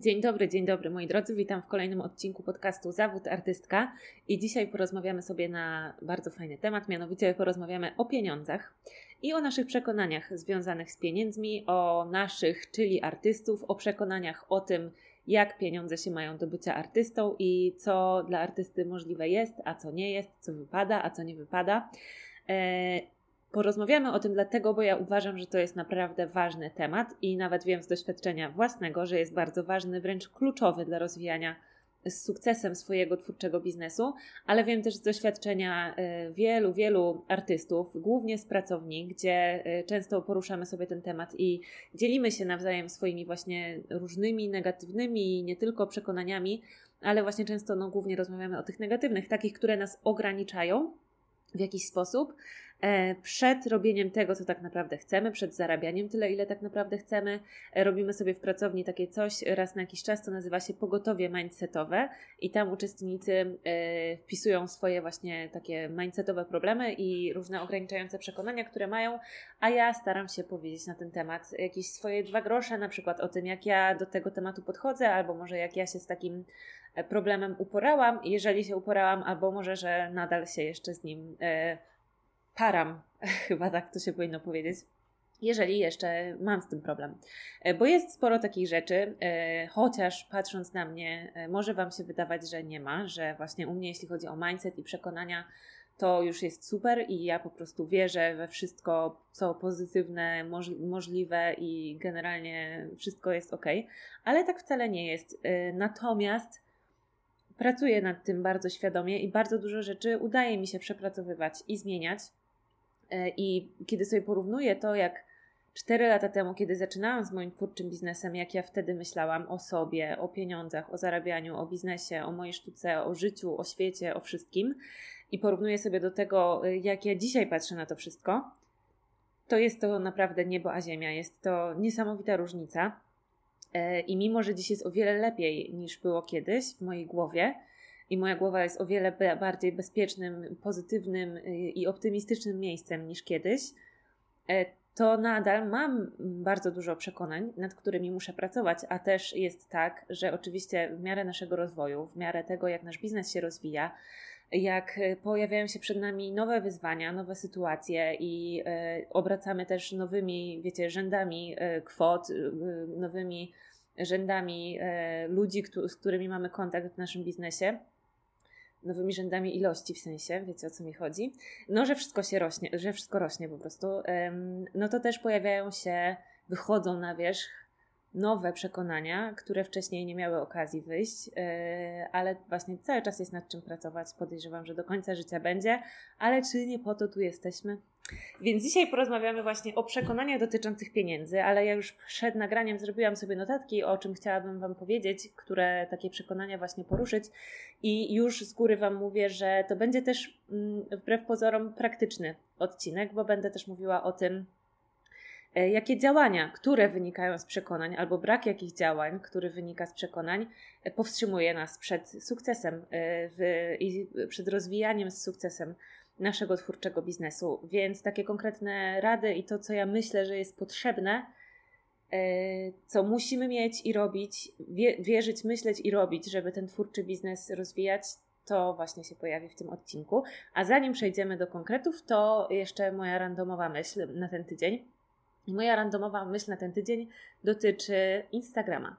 Dzień dobry, dzień dobry moi drodzy. Witam w kolejnym odcinku podcastu Zawód Artystka i dzisiaj porozmawiamy sobie na bardzo fajny temat, mianowicie porozmawiamy o pieniądzach i o naszych przekonaniach związanych z pieniędzmi, o naszych, czyli artystów, o przekonaniach o tym, jak pieniądze się mają do bycia artystą i co dla artysty możliwe jest, a co nie jest, co wypada, a co nie wypada. Porozmawiamy o tym dlatego, bo ja uważam, że to jest naprawdę ważny temat i nawet wiem z doświadczenia własnego, że jest bardzo ważny, wręcz kluczowy dla rozwijania z sukcesem swojego twórczego biznesu, ale wiem też z doświadczenia e, wielu, wielu artystów, głównie z pracowni, gdzie e, często poruszamy sobie ten temat i dzielimy się nawzajem swoimi właśnie różnymi negatywnymi, nie tylko przekonaniami, ale właśnie często no, głównie rozmawiamy o tych negatywnych, takich, które nas ograniczają w jakiś sposób przed robieniem tego, co tak naprawdę chcemy, przed zarabianiem tyle, ile tak naprawdę chcemy. E, robimy sobie w pracowni takie coś raz na jakiś czas, co nazywa się pogotowie mindsetowe i tam uczestnicy e, wpisują swoje właśnie takie mindsetowe problemy i różne ograniczające przekonania, które mają, a ja staram się powiedzieć na ten temat jakieś swoje dwa grosze, na przykład o tym, jak ja do tego tematu podchodzę, albo może jak ja się z takim problemem uporałam, jeżeli się uporałam, albo może, że nadal się jeszcze z nim param, chyba tak to się powinno powiedzieć, jeżeli jeszcze mam z tym problem. E, bo jest sporo takich rzeczy, e, chociaż patrząc na mnie, e, może Wam się wydawać, że nie ma, że właśnie u mnie, jeśli chodzi o mindset i przekonania, to już jest super i ja po prostu wierzę we wszystko, co pozytywne, możliwe i generalnie wszystko jest ok, ale tak wcale nie jest. Natomiast pracuję nad tym bardzo świadomie i bardzo dużo rzeczy udaje mi się przepracowywać i zmieniać. E, I kiedy sobie porównuję to, jak 4 lata temu, kiedy zaczynałam z moim twórczym biznesem, jak ja wtedy myślałam o sobie, o pieniądzach, o zarabianiu, o biznesie, o mojej sztuce, o życiu, o świecie, o wszystkim, i porównuję sobie do tego, e, jak ja dzisiaj patrzę na to wszystko, to jest to naprawdę niebo a ziemia. Jest to niesamowita różnica. E, I mimo, że dziś jest o wiele lepiej niż było kiedyś w mojej głowie, i moja głowa jest o wiele bardziej bezpiecznym, pozytywnym y, i optymistycznym miejscem niż kiedyś, e, to nadal mam bardzo dużo przekonań, nad którymi muszę pracować, a też jest tak, że oczywiście w miarę naszego rozwoju, w miarę tego, jak nasz biznes się rozwija, jak e, pojawiają się przed nami nowe wyzwania, nowe sytuacje i e, obracamy też nowymi, wiecie, rzędami kwot, nowymi rzędami ludzi, z którymi mamy kontakt w naszym biznesie nowymi rzędami ilości, w sensie, wiecie o co mi chodzi, no, że wszystko się rośnie, że wszystko rośnie po prostu, no to też pojawiają się, wychodzą na wierzch nowe przekonania, które wcześniej nie miały okazji wyjść, e, ale właśnie cały czas jest nad czym pracować. Podejrzewam, że do końca życia będzie, ale czy nie po to tu jesteśmy? Więc dzisiaj porozmawiamy właśnie o przekonaniach dotyczących pieniędzy, ale ja już przed nagraniem zrobiłam sobie notatki, o czym chciałabym Wam powiedzieć, które takie przekonania właśnie poruszyć. I już z góry Wam mówię, że to będzie też mm, wbrew pozorom praktyczny odcinek, bo będę też mówiła o tym, E, jakie działania, które wynikają z przekonań, albo brak jakich działań, który wynika z przekonań, e, powstrzymuje nas przed sukcesem e, i przed rozwijaniem z sukcesem naszego twórczego biznesu. Więc takie konkretne rady i to, co ja myślę, że jest potrzebne, co musimy mieć i robić, wierzyć, myśleć i robić, żeby ten twórczy biznes rozwijać, to właśnie się pojawi w tym odcinku. A zanim przejdziemy do konkretów, to jeszcze moja randomowa myśl na ten tydzień. Moja randomowa myśl na ten tydzień dotyczy Instagrama.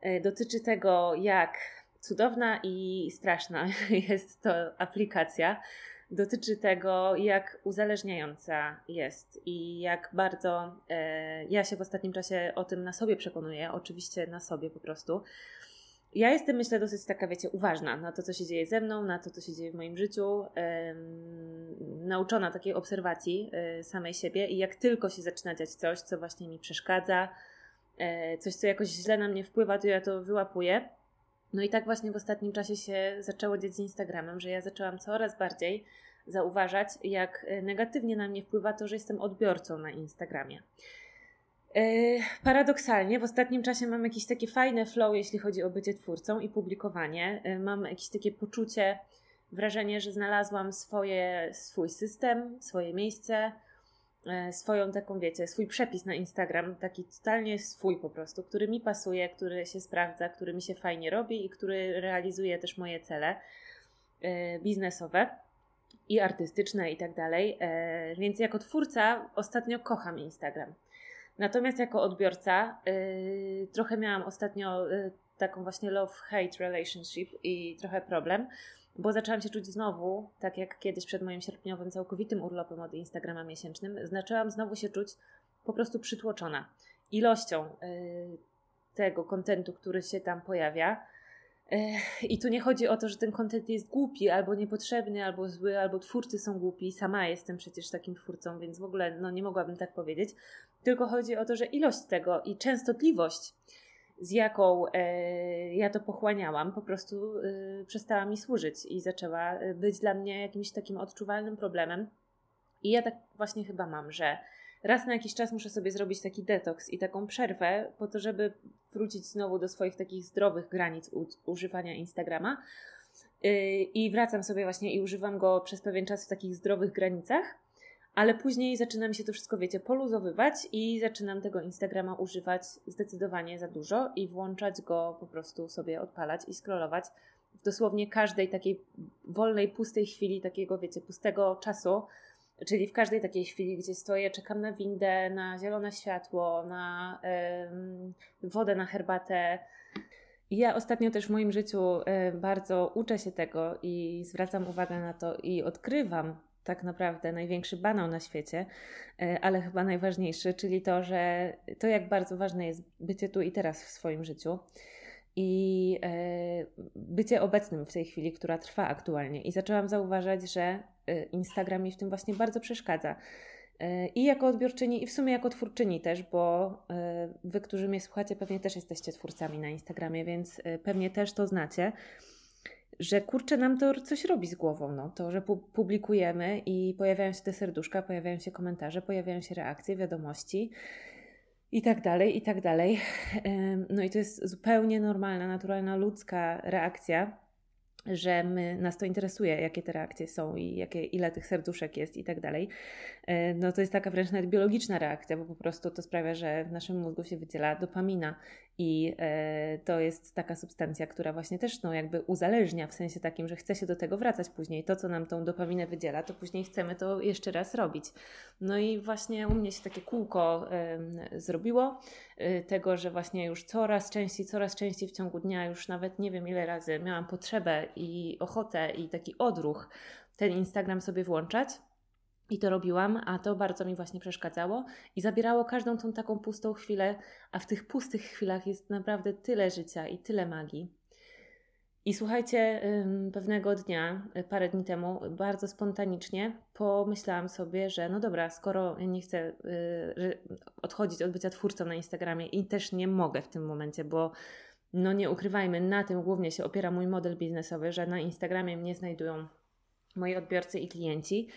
E, dotyczy tego, jak cudowna i straszna jest to aplikacja. Dotyczy tego, jak uzależniająca jest i jak bardzo e, ja się w ostatnim czasie o tym na sobie przekonuję, oczywiście na sobie po prostu ja jestem, myślę, dosyć taka, wiecie, uważna na to, co się dzieje ze mną, na to, co się dzieje w moim życiu, nauczona takiej obserwacji y, samej siebie i jak tylko się zaczyna dziać coś, co właśnie mi przeszkadza, y, coś, co jakoś źle na mnie wpływa, to ja to wyłapuję. No i tak właśnie w ostatnim czasie się zaczęło dziać z Instagramem, że ja zaczęłam coraz bardziej zauważać, jak negatywnie na mnie wpływa to, że jestem odbiorcą na Instagramie. E, paradoksalnie w ostatnim czasie mam jakieś takie fajne flow, jeśli chodzi o bycie twórcą i publikowanie. E, mam jakieś takie poczucie, wrażenie, że znalazłam swoje, swój system, swoje miejsce e, swoją taką, wiecie, swój przepis na Instagram, taki totalnie swój po prostu, który mi pasuje, który się sprawdza, który mi się fajnie robi i który realizuje też moje cele e, biznesowe i artystyczne i tak dalej. E, więc jako twórca ostatnio kocham Instagram. Natomiast jako odbiorca trochę miałam ostatnio taką właśnie love-hate relationship i trochę problem, bo zaczęłam się czuć znowu, tak jak kiedyś przed moim sierpniowym całkowitym urlopem od Instagrama miesięcznym, zaczęłam znowu się czuć po prostu przytłoczona ilością y, tego kontentu, który się tam pojawia. Y, I tu nie chodzi o to, że ten kontent jest głupi, albo niepotrzebny, albo zły, albo twórcy są głupi. Sama jestem przecież takim twórcą, więc w ogóle no, nie mogłabym tak powiedzieć. Tylko chodzi o to, że ilość tego i częstotliwość z jaką e, ja to pochłaniałam, po prostu e, przestała mi służyć i zaczęła e, być dla mnie jakimś takim odczuwalnym problemem. I ja tak właśnie chyba mam, że raz na jakiś czas muszę sobie zrobić taki detoks i taką przerwę, po to, żeby wrócić znowu do swoich takich zdrowych granic u, używania Instagrama. I wracam sobie właśnie i używam go przez pewien czas w takich zdrowych granicach ale później zaczyna mi się to wszystko, wiecie, poluzowywać i zaczynam tego Instagrama używać zdecydowanie za dużo i włączać go po prostu sobie odpalać i scrollować w dosłownie każdej takiej wolnej, pustej chwili, takiego, wiecie, pustego czasu, czyli w każdej takiej chwili, gdzie stoję, czekam na windę, na zielone światło, na wodę, na herbatę. Ja ostatnio też w moim życiu y, bardzo uczę się tego i zwracam uwagę na to i odkrywam tak naprawdę największy banał na świecie, e, ale chyba najważniejszy, czyli to, że to jak bardzo ważne jest bycie tu i teraz w swoim życiu i e, bycie obecnym w tej chwili, która trwa aktualnie. I zaczęłam zauważać, że e, Instagram mi w tym właśnie bardzo przeszkadza. I jako odbiorczyni, i w sumie jako twórczyni też, bo wy, którzy mnie słuchacie, pewnie też jesteście twórcami na Instagramie, więc pewnie też to znacie że kurczę, nam to coś robi z głową. No. To, że pu publikujemy i pojawiają się te serduszka, pojawiają się komentarze, pojawiają się reakcje, wiadomości i tak dalej, i tak dalej. No i to jest zupełnie normalna, naturalna, ludzka reakcja że my, nas to interesuje, jakie te reakcje są i jakie, ile tych serduszek jest i tak dalej, e, no to jest taka wręcz nawet biologiczna reakcja, bo po prostu to sprawia, że w naszym mózgu się wydziela dopamina i e, to jest taka substancja, która właśnie też no, jakby uzależnia w sensie takim, że chce się do tego wracać później. To, co nam tą dopaminę wydziela, to później chcemy to jeszcze raz robić. No i właśnie u mnie się takie kółko zrobiło tego, że właśnie już coraz częściej, coraz częściej w ciągu dnia, już nawet nie wiem ile razy miałam potrzebę i ochotę i taki odruch ten Instagram sobie włączać. I to robiłam, a to bardzo mi właśnie przeszkadzało i zabierało każdą tą taką pustą chwilę, a w tych pustych chwilach jest naprawdę tyle życia i tyle magii. I słuchajcie, pewnego dnia, y, parę dni temu, bardzo spontanicznie pomyślałam sobie, że no dobra, skoro nie chcę y, odchodzić od bycia twórcą na Instagramie i też nie mogę w tym momencie, bo no nie ukrywajmy, na tym głównie się opiera mój model biznesowy, że na Instagramie mnie znajdują moi odbiorcy i klienci.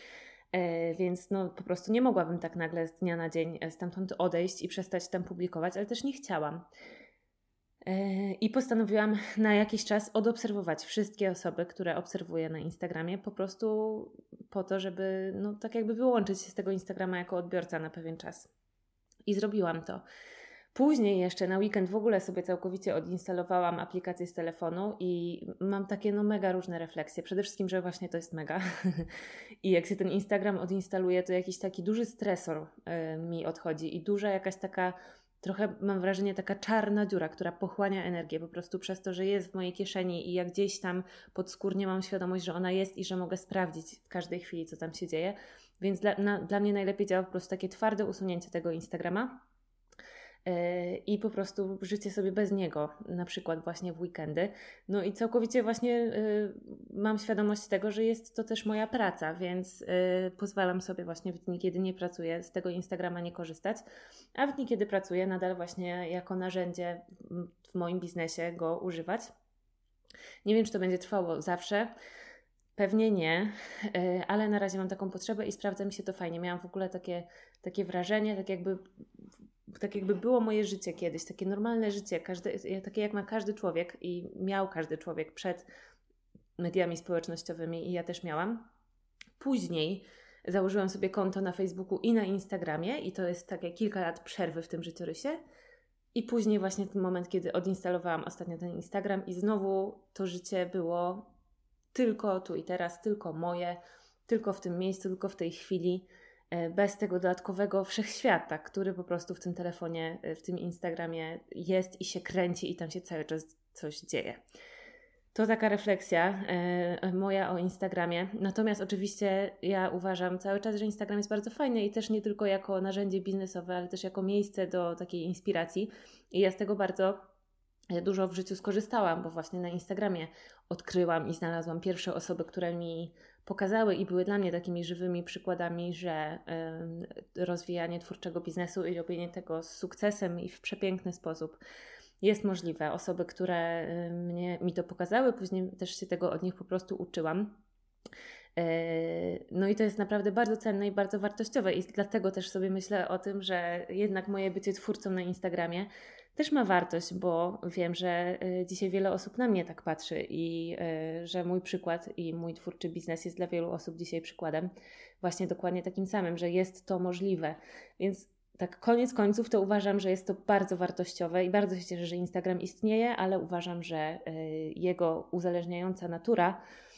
E, więc no, po prostu nie mogłabym tak nagle z dnia na dzień e, stamtąd odejść i przestać tam publikować, ale też nie chciałam. E, I postanowiłam na jakiś czas odobserwować wszystkie osoby, które obserwuję na Instagramie, po prostu po to, żeby no, tak jakby wyłączyć się z tego Instagrama jako odbiorca na pewien czas. I zrobiłam to. Później jeszcze na weekend w ogóle sobie całkowicie odinstalowałam aplikację z telefonu i mam takie no mega różne refleksje. Przede wszystkim, że właśnie to jest mega. I jak się ten Instagram odinstaluje, to jakiś taki duży stresor y, mi odchodzi i duża jakaś taka trochę mam wrażenie taka czarna dziura, która pochłania energię po prostu przez to, że jest w mojej kieszeni i jak gdzieś tam podskórnie mam świadomość, że ona jest i że mogę sprawdzić w każdej chwili, co tam się dzieje. Więc dla, na, dla mnie najlepiej działa po prostu takie twarde usunięcie tego Instagrama i po prostu życie sobie bez niego, na przykład właśnie w weekendy. No i całkowicie właśnie e, mam świadomość tego, że jest to też moja praca, więc e, pozwalam sobie właśnie w dni, kiedy nie pracuję, z tego Instagrama nie korzystać, a w dni, kiedy pracuję, nadal właśnie jako narzędzie w moim biznesie go używać. Nie wiem, czy to będzie trwało zawsze. Pewnie nie, ale na razie mam taką potrzebę i sprawdza mi się to fajnie. Miałam w ogóle takie, takie wrażenie, tak jakby tak jakby było moje życie kiedyś, takie normalne życie, każde, takie jak ma każdy człowiek i miał każdy człowiek przed mediami społecznościowymi i ja też miałam. Później założyłam sobie konto na Facebooku i na Instagramie i to jest takie kilka lat przerwy w tym życiorysie. I później właśnie ten moment, kiedy odinstalowałam ostatnio ten Instagram i znowu to życie było tylko tu i teraz, tylko moje, tylko w tym miejscu, tylko w tej chwili, bez tego dodatkowego wszechświata, który po prostu w tym telefonie, e, w tym Instagramie jest i się kręci i tam się cały czas coś dzieje. To taka refleksja e, moja o Instagramie. Natomiast oczywiście ja uważam cały czas, że Instagram jest bardzo fajny i też nie tylko jako narzędzie biznesowe, ale też jako miejsce do takiej inspiracji. I ja z tego bardzo e, dużo w życiu skorzystałam, bo właśnie na Instagramie odkryłam i znalazłam pierwsze osoby, które mi pokazały i były dla mnie takimi żywymi przykładami, że rozwijanie twórczego biznesu i robienie tego z sukcesem i w przepiękny sposób jest możliwe. Osoby, które mnie, mi to pokazały, później też się tego od nich po prostu uczyłam. Y, no i to jest naprawdę bardzo cenne i bardzo wartościowe, i dlatego też sobie myślę o tym, że jednak moje bycie twórcą na Instagramie też ma wartość, bo wiem, że y, dzisiaj wiele osób na mnie tak patrzy i że mój przykład i mój twórczy biznes jest dla wielu osób dzisiaj przykładem właśnie dokładnie takim samym, że jest to możliwe. Więc tak koniec końców to uważam, że jest to bardzo wartościowe i bardzo się cieszę, że Instagram istnieje, ale uważam, że y, jego uzależniająca natura y,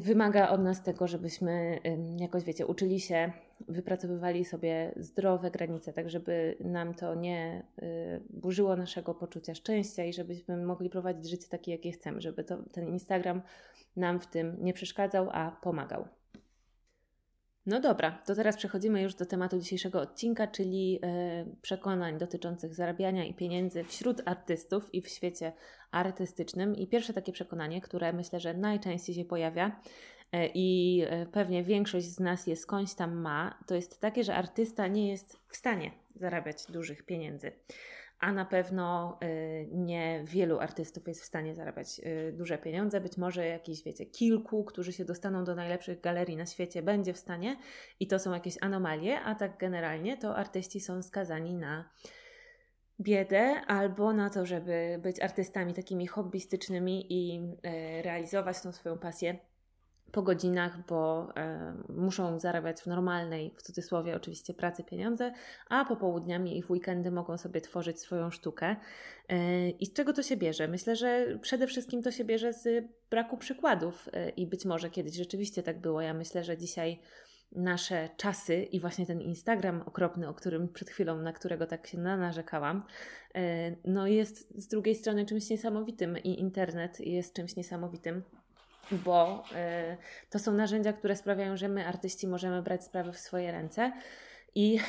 wymaga od nas tego, żebyśmy jakoś, wiecie, uczyli się, wypracowywali sobie zdrowe granice, tak żeby nam to nie y, burzyło naszego poczucia szczęścia i żebyśmy mogli prowadzić życie takie, jakie chcemy, żeby to, ten Instagram nam w tym nie przeszkadzał, a pomagał. No dobra, to teraz przechodzimy już do tematu dzisiejszego odcinka, czyli e, przekonań dotyczących zarabiania i pieniędzy wśród artystów i w świecie artystycznym. I pierwsze takie przekonanie, które myślę, że najczęściej się pojawia e, i e, pewnie większość z nas je skądś tam ma, to jest takie, że artysta nie jest w stanie zarabiać dużych pieniędzy a na pewno y, nie wielu artystów jest w stanie zarabiać y, duże pieniądze. Być może jakiś, wiecie, kilku, którzy się dostaną do najlepszych galerii na świecie, będzie w stanie i to są jakieś anomalie, a tak generalnie to artyści są skazani na biedę albo na to, żeby być artystami takimi hobbystycznymi i y, realizować tą swoją pasję po godzinach, bo muszą zarabiać w normalnej, w cudzysłowie oczywiście, pracy pieniądze, a popołudniami i w weekendy mogą sobie tworzyć swoją sztukę. E, I z czego to się bierze? Myślę, że przede wszystkim to się bierze z braku przykładów e, i być może kiedyś rzeczywiście tak było. Ja myślę, że dzisiaj nasze czasy i właśnie ten Instagram okropny, o którym przed chwilą, na którego tak się narzekałam, e, no jest z drugiej strony czymś niesamowitym i internet jest czymś niesamowitym bo y, to są narzędzia, które sprawiają, że my, artyści, możemy brać sprawy w swoje ręce i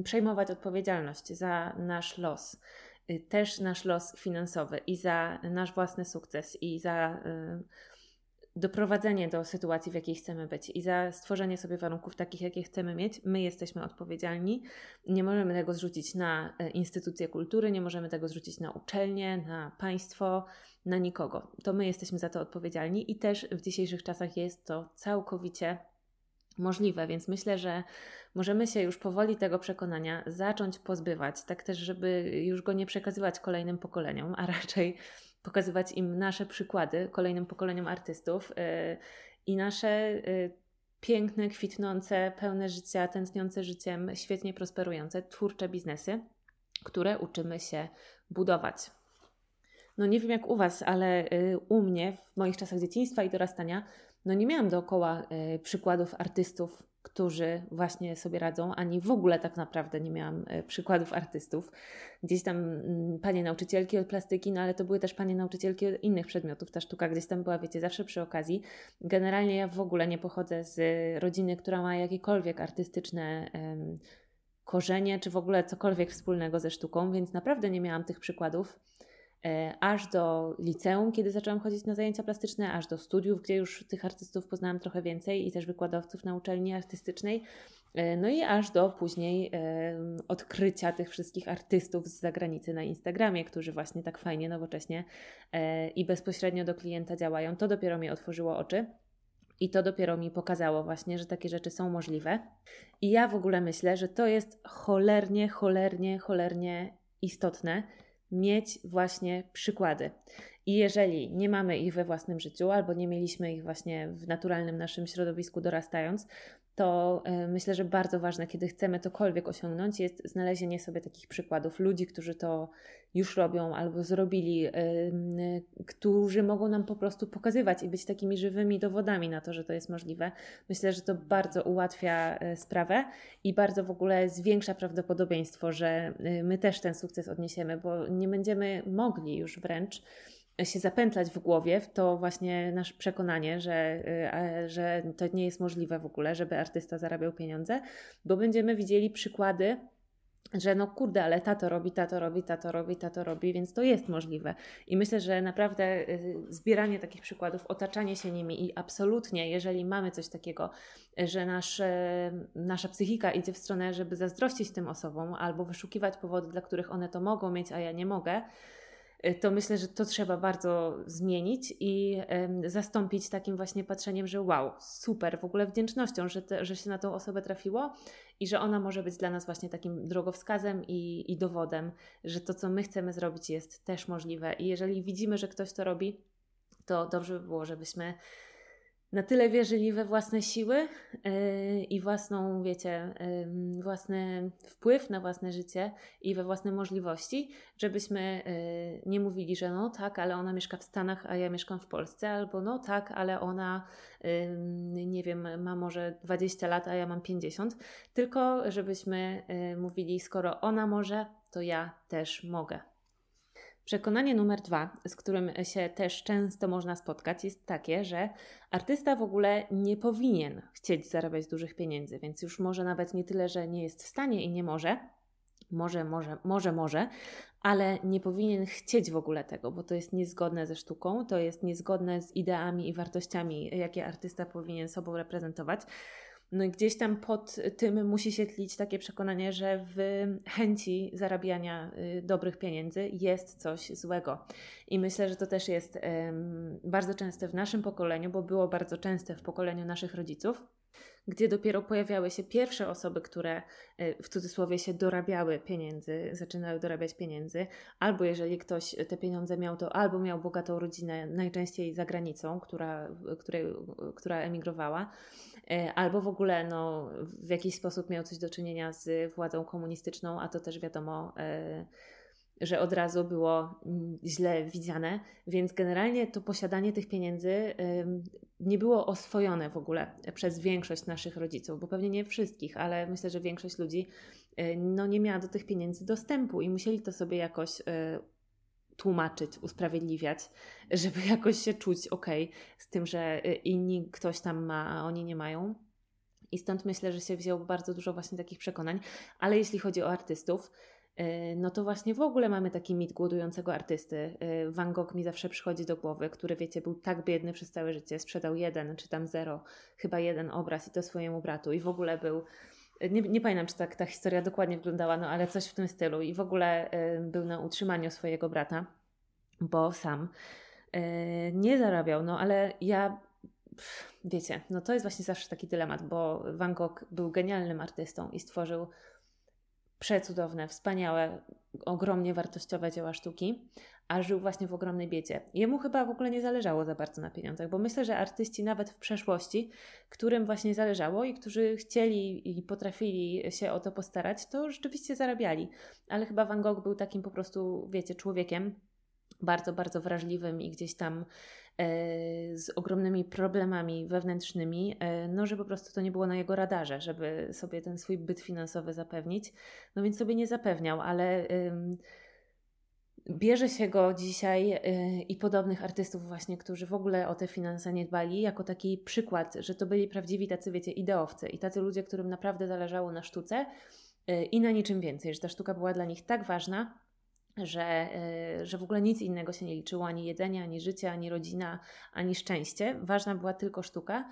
y, przejmować odpowiedzialność za nasz los. Y, też nasz los finansowy i za nasz własny sukces i za doprowadzenie do sytuacji, w jakiej chcemy być i za stworzenie sobie warunków takich, jakie chcemy mieć, my jesteśmy odpowiedzialni. Nie możemy tego zrzucić na instytucje kultury, nie możemy tego zrzucić na uczelnie, na państwo, na nikogo. To my jesteśmy za to odpowiedzialni i też w dzisiejszych czasach jest to całkowicie możliwe, więc myślę, że możemy się już powoli tego przekonania zacząć pozbywać, tak też, żeby już go nie przekazywać kolejnym pokoleniom, a raczej pokazywać im nasze przykłady, kolejnym pokoleniom artystów yy, i nasze yy, piękne, kwitnące, pełne życia, tętniące życiem, świetnie prosperujące, twórcze biznesy, które uczymy się budować. No nie wiem jak u Was, ale y, u mnie w moich czasach dzieciństwa i dorastania, no nie miałam dookoła y, przykładów artystów, którzy właśnie sobie radzą, ani w ogóle tak naprawdę nie miałam y, przykładów artystów. Gdzieś tam mm, panie nauczycielki od plastyki, no ale to były też panie nauczycielki od innych przedmiotów. Ta sztuka gdzieś tam była, wiecie, zawsze przy okazji. Generalnie ja w ogóle nie pochodzę z rodziny, która ma jakiekolwiek artystyczne korzenie, czy w ogóle cokolwiek wspólnego ze sztuką, więc naprawdę nie miałam tych przykładów. E, aż do liceum, kiedy zaczęłam chodzić na zajęcia plastyczne, aż do studiów, gdzie już tych artystów poznałam trochę więcej i też wykładowców na uczelni artystycznej. E, no i aż do później e, odkrycia tych wszystkich artystów z zagranicy na Instagramie, którzy właśnie tak fajnie, nowocześnie i bezpośrednio do klienta działają. To dopiero mi otworzyło oczy. I to dopiero mi pokazało właśnie, że takie rzeczy są możliwe. I ja w ogóle myślę, że to jest cholernie, cholernie, cholernie istotne, mieć właśnie przykłady. I jeżeli nie mamy ich we własnym życiu, albo nie mieliśmy ich właśnie w naturalnym naszym środowisku dorastając, to e, myślę, że bardzo ważne, kiedy chcemy cokolwiek osiągnąć, jest znalezienie sobie takich przykładów ludzi, którzy to już robią albo zrobili, którzy mogą nam po prostu pokazywać i być takimi żywymi dowodami na to, że to jest możliwe. Myślę, że to bardzo ułatwia e, sprawę i bardzo w ogóle zwiększa prawdopodobieństwo, że e, my też ten sukces odniesiemy, bo nie będziemy mogli już wręcz się zapętlać w głowie w to właśnie nasze przekonanie, że, y, że to nie jest możliwe w ogóle, żeby artysta zarabiał pieniądze, bo będziemy widzieli przykłady, że no kurde, ale tato robi, tato robi, tato robi, tato robi, więc to jest możliwe. I myślę, że naprawdę y, zbieranie takich przykładów, otaczanie się nimi i absolutnie, jeżeli mamy coś takiego, że nasz, nasza psychika idzie w stronę, żeby zazdrościć tym osobom albo wyszukiwać powody, dla których one to mogą mieć, a ja nie mogę, to myślę, że to trzeba bardzo zmienić i zastąpić takim właśnie patrzeniem, że wow, super, w ogóle wdzięcznością, że, te, że się na tą osobę trafiło i że ona może być dla nas właśnie takim drogowskazem i, i dowodem, że to, co my chcemy zrobić, jest też możliwe. I jeżeli widzimy, że ktoś to robi, to dobrze by było, żebyśmy na tyle wierzyli we własne siły yy, i własną, wiecie, własny wpływ na własne życie i we własne możliwości, żebyśmy yy, nie mówili, że no tak, ale ona mieszka w Stanach, a ja mieszkam w Polsce, albo no tak, ale ona, nie wiem, ma może 20 lat, a ja mam 50, tylko żebyśmy mówili, skoro ona może, to ja też mogę. Przekonanie numer dwa, z którym się też często można spotkać, jest takie, że artysta w ogóle nie powinien chcieć zarabiać dużych pieniędzy, więc już może nawet nie tyle, że nie jest w stanie i nie może, może, może, może, może, ale nie powinien chcieć w ogóle tego, bo to jest niezgodne ze sztuką, to jest niezgodne z ideami i wartościami, jakie artysta powinien sobą reprezentować. No i gdzieś tam pod tym musi się tlić takie przekonanie, że w chęci zarabiania y, dobrych pieniędzy jest coś złego. I myślę, że to też jest bardzo częste w naszym pokoleniu, bo było bardzo częste w pokoleniu naszych rodziców gdzie dopiero pojawiały się pierwsze osoby, które y, w cudzysłowie się dorabiały pieniędzy, zaczynały dorabiać pieniędzy, albo jeżeli ktoś te pieniądze miał, to albo miał bogatą rodzinę, najczęściej za granicą, która, której, która emigrowała, E, albo w ogóle no, w jakiś sposób miał coś do czynienia z władzą komunistyczną, a to też wiadomo, e, że od razu było mm, źle widziane, więc generalnie to posiadanie tych pieniędzy nie było oswojone w ogóle przez większość naszych rodziców, bo pewnie nie wszystkich, ale myślę, że większość ludzi e, no, nie miała do tych pieniędzy dostępu i musieli to sobie jakoś tłumaczyć, usprawiedliwiać, żeby jakoś się czuć ok z tym, że y, inni ktoś tam ma, a oni nie mają. I stąd myślę, że się wzięło bardzo dużo właśnie takich przekonań. Ale jeśli chodzi o artystów, y, no to właśnie w ogóle mamy taki mit głodującego artysty. Y, Van Gogh mi zawsze przychodzi do głowy, który wiecie, był tak biedny przez całe życie, sprzedał jeden czy tam zero, chyba jeden obraz i to swojemu bratu i w ogóle był nie, nie pamiętam, czy tak ta historia dokładnie wyglądała, no ale coś w tym stylu. I w ogóle był na utrzymaniu swojego brata, bo sam nie zarabiał. No ale ja, wiecie, no to jest właśnie zawsze taki dylemat, bo Van Gogh był genialnym artystą i stworzył przecudowne, wspaniałe, ogromnie wartościowe dzieła sztuki, a żył właśnie w ogromnej biedzie. Jemu chyba w ogóle nie zależało za bardzo na pieniądzach, bo myślę, że artyści nawet w przeszłości, którym właśnie zależało i którzy chcieli i potrafili się o to postarać, to rzeczywiście zarabiali. Ale chyba Van Gogh był takim po prostu, wiecie, człowiekiem bardzo, bardzo wrażliwym i gdzieś tam e, z ogromnymi problemami wewnętrznymi, e, no że po prostu to nie było na jego radarze, żeby sobie ten swój byt finansowy zapewnić. No więc sobie nie zapewniał, ale bierze się go dzisiaj y, i podobnych artystów właśnie, którzy w ogóle o te finanse nie dbali, jako taki przykład, że to byli prawdziwi tacy, wiecie, ideowcy i tacy ludzie, którym naprawdę zależało na sztuce i na niczym więcej, że ta sztuka była dla nich tak ważna, że, y, że w ogóle nic innego się nie liczyło, ani jedzenie, ani życie, ani rodzina, ani szczęście. Ważna była tylko sztuka.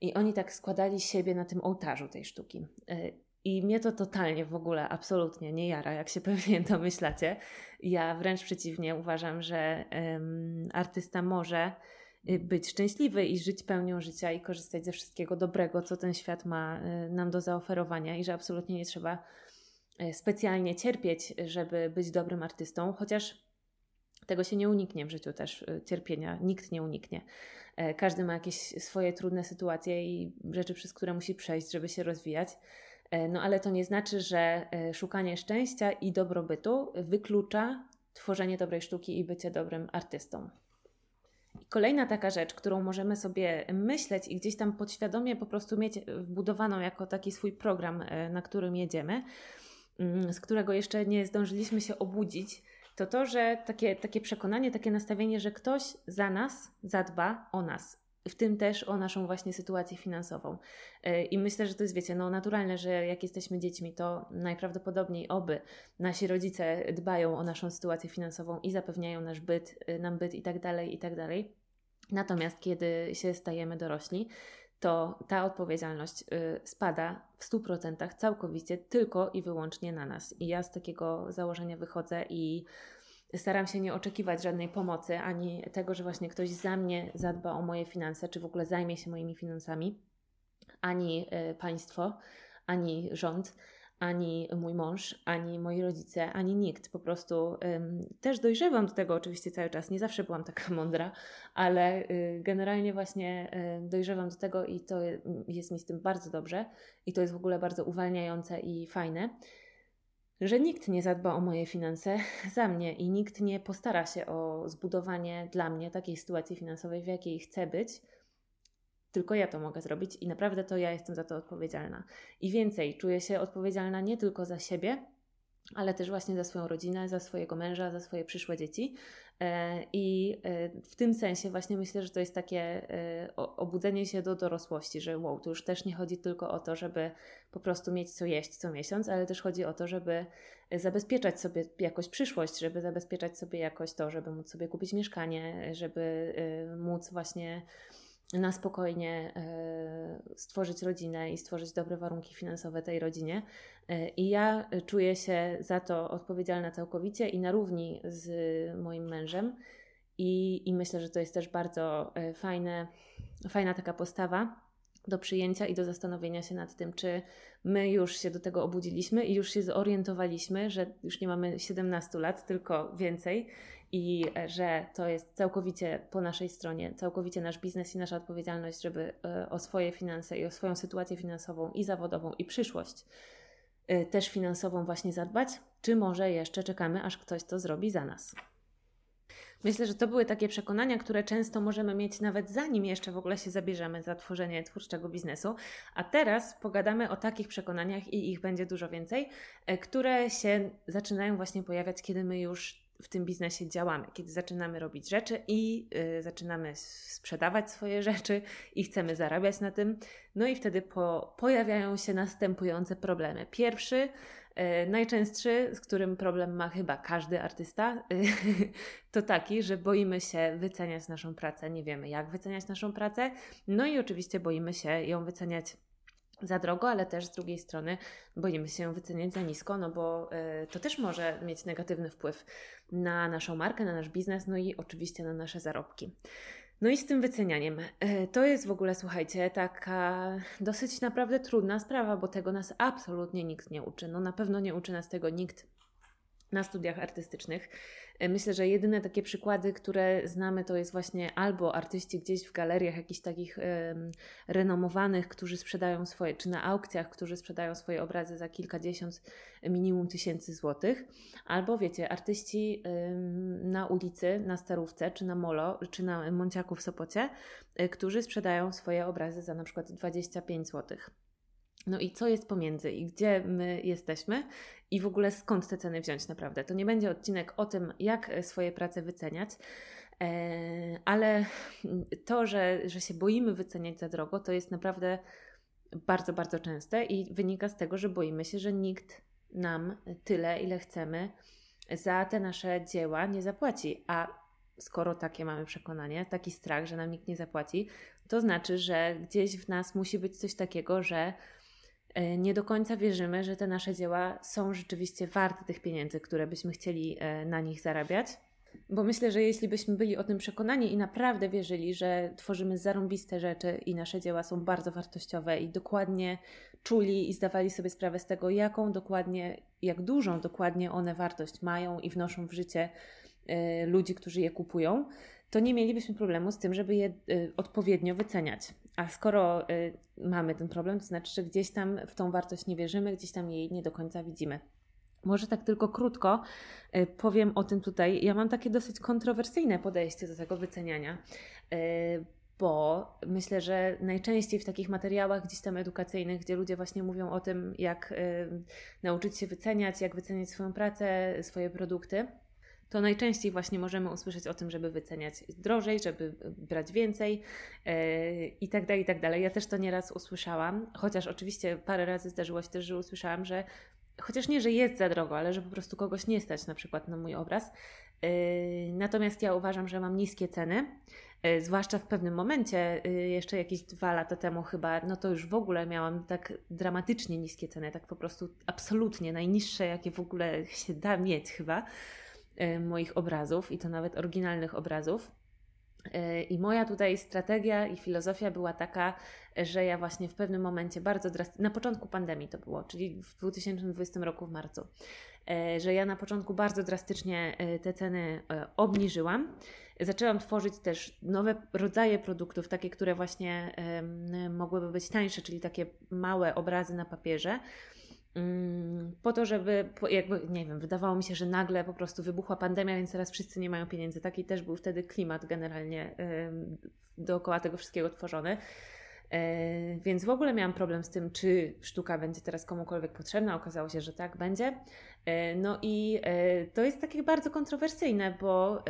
I oni tak składali siebie na tym ołtarzu tej sztuki. I mnie to totalnie w ogóle absolutnie nie jara, jak się pewnie domyślacie. Ja wręcz przeciwnie uważam, że um, artysta może y, być szczęśliwy i żyć pełnią życia i korzystać ze wszystkiego dobrego, co ten świat ma y, nam do zaoferowania i że absolutnie nie trzeba specjalnie cierpieć, żeby być dobrym artystą, chociaż Tego się nie uniknie w życiu też y, cierpienia, nikt nie uniknie. E, każdy ma jakieś swoje trudne sytuacje i rzeczy, przez które musi przejść, żeby się rozwijać. E, no ale to nie znaczy, że e, szukanie szczęścia i dobrobytu wyklucza tworzenie dobrej sztuki i bycie dobrym artystą. Kolejna taka rzecz, którą możemy sobie myśleć i gdzieś tam podświadomie po prostu mieć wbudowaną jako taki swój program, na którym jedziemy, z którego jeszcze nie zdążyliśmy się obudzić, to to, że takie, takie przekonanie, takie nastawienie, że ktoś za nas zadba o nas. W tym też o naszą właśnie sytuację finansową. E, I myślę, że to jest, wiecie, no naturalne, że jak jesteśmy dziećmi, to najprawdopodobniej oby nasi rodzice dbają o naszą sytuację finansową i zapewniają nasz byt, e, nam byt i tak dalej, i tak dalej. Natomiast kiedy się stajemy dorośli, to ta odpowiedzialność y, spada w 100% całkowicie tylko i wyłącznie na nas. I ja z takiego założenia wychodzę i staram się nie oczekiwać żadnej pomocy, ani tego, że właśnie ktoś za mnie zadba o moje finanse, czy w ogóle zajmie się moimi finansami, ani y, państwo, ani rząd ani mój mąż, ani moi rodzice, ani nikt. Po prostu ym, też dojrzewam do tego oczywiście cały czas. Nie zawsze byłam taka mądra, ale y, generalnie właśnie y, dojrzewam do tego i to jest mi z tym bardzo dobrze i to jest w ogóle bardzo uwalniające i fajne. Że nikt nie zadba o moje finanse za mnie i nikt nie postara się o zbudowanie dla mnie takiej sytuacji finansowej, w jakiej chcę być, tylko ja to mogę zrobić i naprawdę to ja jestem za to odpowiedzialna. I więcej, czuję się odpowiedzialna nie tylko za siebie, ale też właśnie za swoją rodzinę, za swojego męża, za swoje przyszłe dzieci. E, I e, w tym sensie właśnie myślę, że to jest takie e, obudzenie się do dorosłości, że wow, to już też nie chodzi tylko o to, żeby po prostu mieć co jeść co miesiąc, ale też chodzi o to, żeby zabezpieczać sobie jakoś przyszłość, żeby zabezpieczać sobie jakoś to, żeby móc sobie kupić mieszkanie, żeby móc właśnie na spokojnie e, stworzyć rodzinę i stworzyć dobre warunki finansowe tej rodzinie. E, I ja czuję się za to odpowiedzialna całkowicie i na równi z moim mężem. I, i myślę, że to jest też bardzo e, fajne, fajna taka postawa do przyjęcia i do zastanowienia się nad tym, czy my już się do tego obudziliśmy i już się zorientowaliśmy, że już nie mamy 17 lat, tylko więcej i e, że to jest całkowicie po naszej stronie, całkowicie nasz biznes i nasza odpowiedzialność, żeby e, o swoje finanse i o swoją sytuację finansową i zawodową i przyszłość e, też finansową właśnie zadbać, czy może jeszcze czekamy, aż ktoś to zrobi za nas. Myślę, że to były takie przekonania, które często możemy mieć nawet zanim jeszcze w ogóle się zabierzemy za tworzenie twórczego biznesu. A teraz pogadamy o takich przekonaniach i ich będzie dużo więcej, które się zaczynają właśnie pojawiać, kiedy my już w tym biznesie działamy, kiedy zaczynamy robić rzeczy i y, zaczynamy sprzedawać swoje rzeczy i chcemy zarabiać na tym. No i wtedy po, pojawiają się następujące problemy. Pierwszy, y, najczęstszy, z którym problem ma chyba każdy artysta, y, to taki, że boimy się wyceniać naszą pracę, nie wiemy jak wyceniać naszą pracę, no i oczywiście boimy się ją wyceniać za drogo, ale też z drugiej strony boimy się wyceniać za nisko, no bo y, to też może mieć negatywny wpływ na naszą markę, na nasz biznes, no i oczywiście na nasze zarobki. No i z tym wycenianiem. Y, to jest w ogóle, słuchajcie, taka dosyć naprawdę trudna sprawa, bo tego nas absolutnie nikt nie uczy. No na pewno nie uczy nas tego nikt na studiach artystycznych. E, myślę, że jedyne takie przykłady, które znamy, to jest właśnie albo artyści gdzieś w galeriach jakichś takich um, renomowanych, którzy sprzedają swoje, czy na aukcjach, którzy sprzedają swoje obrazy za kilkadziesiąt minimum tysięcy złotych, albo wiecie, artyści um, na ulicy, na Starówce, czy na Molo, czy na Monciaku w Sopocie, y, którzy sprzedają swoje obrazy za na przykład 25 złotych. No i co jest pomiędzy i gdzie my jesteśmy i w ogóle skąd te ceny wziąć naprawdę. To nie będzie odcinek o tym, jak swoje prace wyceniać, e, ale to, że, że się boimy wyceniać za drogo, to jest naprawdę bardzo, bardzo częste i wynika z tego, że boimy się, że nikt nam tyle, ile chcemy za te nasze dzieła nie zapłaci. A skoro takie mamy przekonanie, taki strach, że nam nikt nie zapłaci, to znaczy, że gdzieś w nas musi być coś takiego, że E, nie do końca wierzymy, że te nasze dzieła są rzeczywiście warte tych pieniędzy, które byśmy chcieli e, na nich zarabiać. Bo myślę, że jeśli byśmy byli o tym przekonani i naprawdę wierzyli, że tworzymy zarąbiste rzeczy i nasze dzieła są bardzo wartościowe i dokładnie czuli i zdawali sobie sprawę z tego, jaką dokładnie, jak dużą dokładnie one wartość mają i wnoszą w życie ludzi, którzy je kupują, to nie mielibyśmy problemu z tym, żeby je odpowiednio wyceniać. A skoro mamy ten problem, to znaczy, że gdzieś tam w tą wartość nie wierzymy, gdzieś tam jej nie do końca widzimy. Może tak tylko krótko powiem o tym tutaj. Ja mam takie dosyć kontrowersyjne podejście do tego wyceniania, bo myślę, że najczęściej w takich materiałach gdzieś tam edukacyjnych, gdzie ludzie właśnie mówią o tym, jak y, nauczyć się wyceniać, jak wyceniać swoją pracę, swoje produkty, to najczęściej właśnie możemy usłyszeć o tym, żeby wyceniać drożej, żeby brać więcej yy, i tak dalej, i tak dalej. Ja też to nieraz usłyszałam, chociaż oczywiście parę razy zdarzyło się też, że usłyszałam, że chociaż nie, że jest za drogo, ale że po prostu kogoś nie stać na przykład na mój obraz. Yy, natomiast ja uważam, że mam niskie ceny E, zwłaszcza w pewnym momencie, e, jeszcze jakieś dwa lata temu chyba, no to już w ogóle miałam tak dramatycznie niskie ceny, tak po prostu absolutnie najniższe, jakie w ogóle się da mieć chyba, e, moich obrazów i to nawet oryginalnych obrazów. I moja tutaj strategia i filozofia była taka, że ja właśnie w pewnym momencie bardzo drastycznie, na początku pandemii to było, czyli w 2020 roku w marcu, że ja na początku bardzo drastycznie te ceny obniżyłam Zaczęłam tworzyć też nowe rodzaje produktów, takie, które właśnie mogłyby być tańsze, czyli takie małe obrazy na papierze po to, żeby, jakby, nie wiem, wydawało mi się, że nagle po prostu wybuchła pandemia, więc teraz wszyscy nie mają pieniędzy. Taki też był wtedy klimat generalnie dookoła tego wszystkiego tworzony. E, więc w ogóle miałam problem z tym, czy sztuka będzie teraz komukolwiek potrzebna. Okazało się, że tak będzie. E, no i e, to jest takie bardzo kontrowersyjne, bo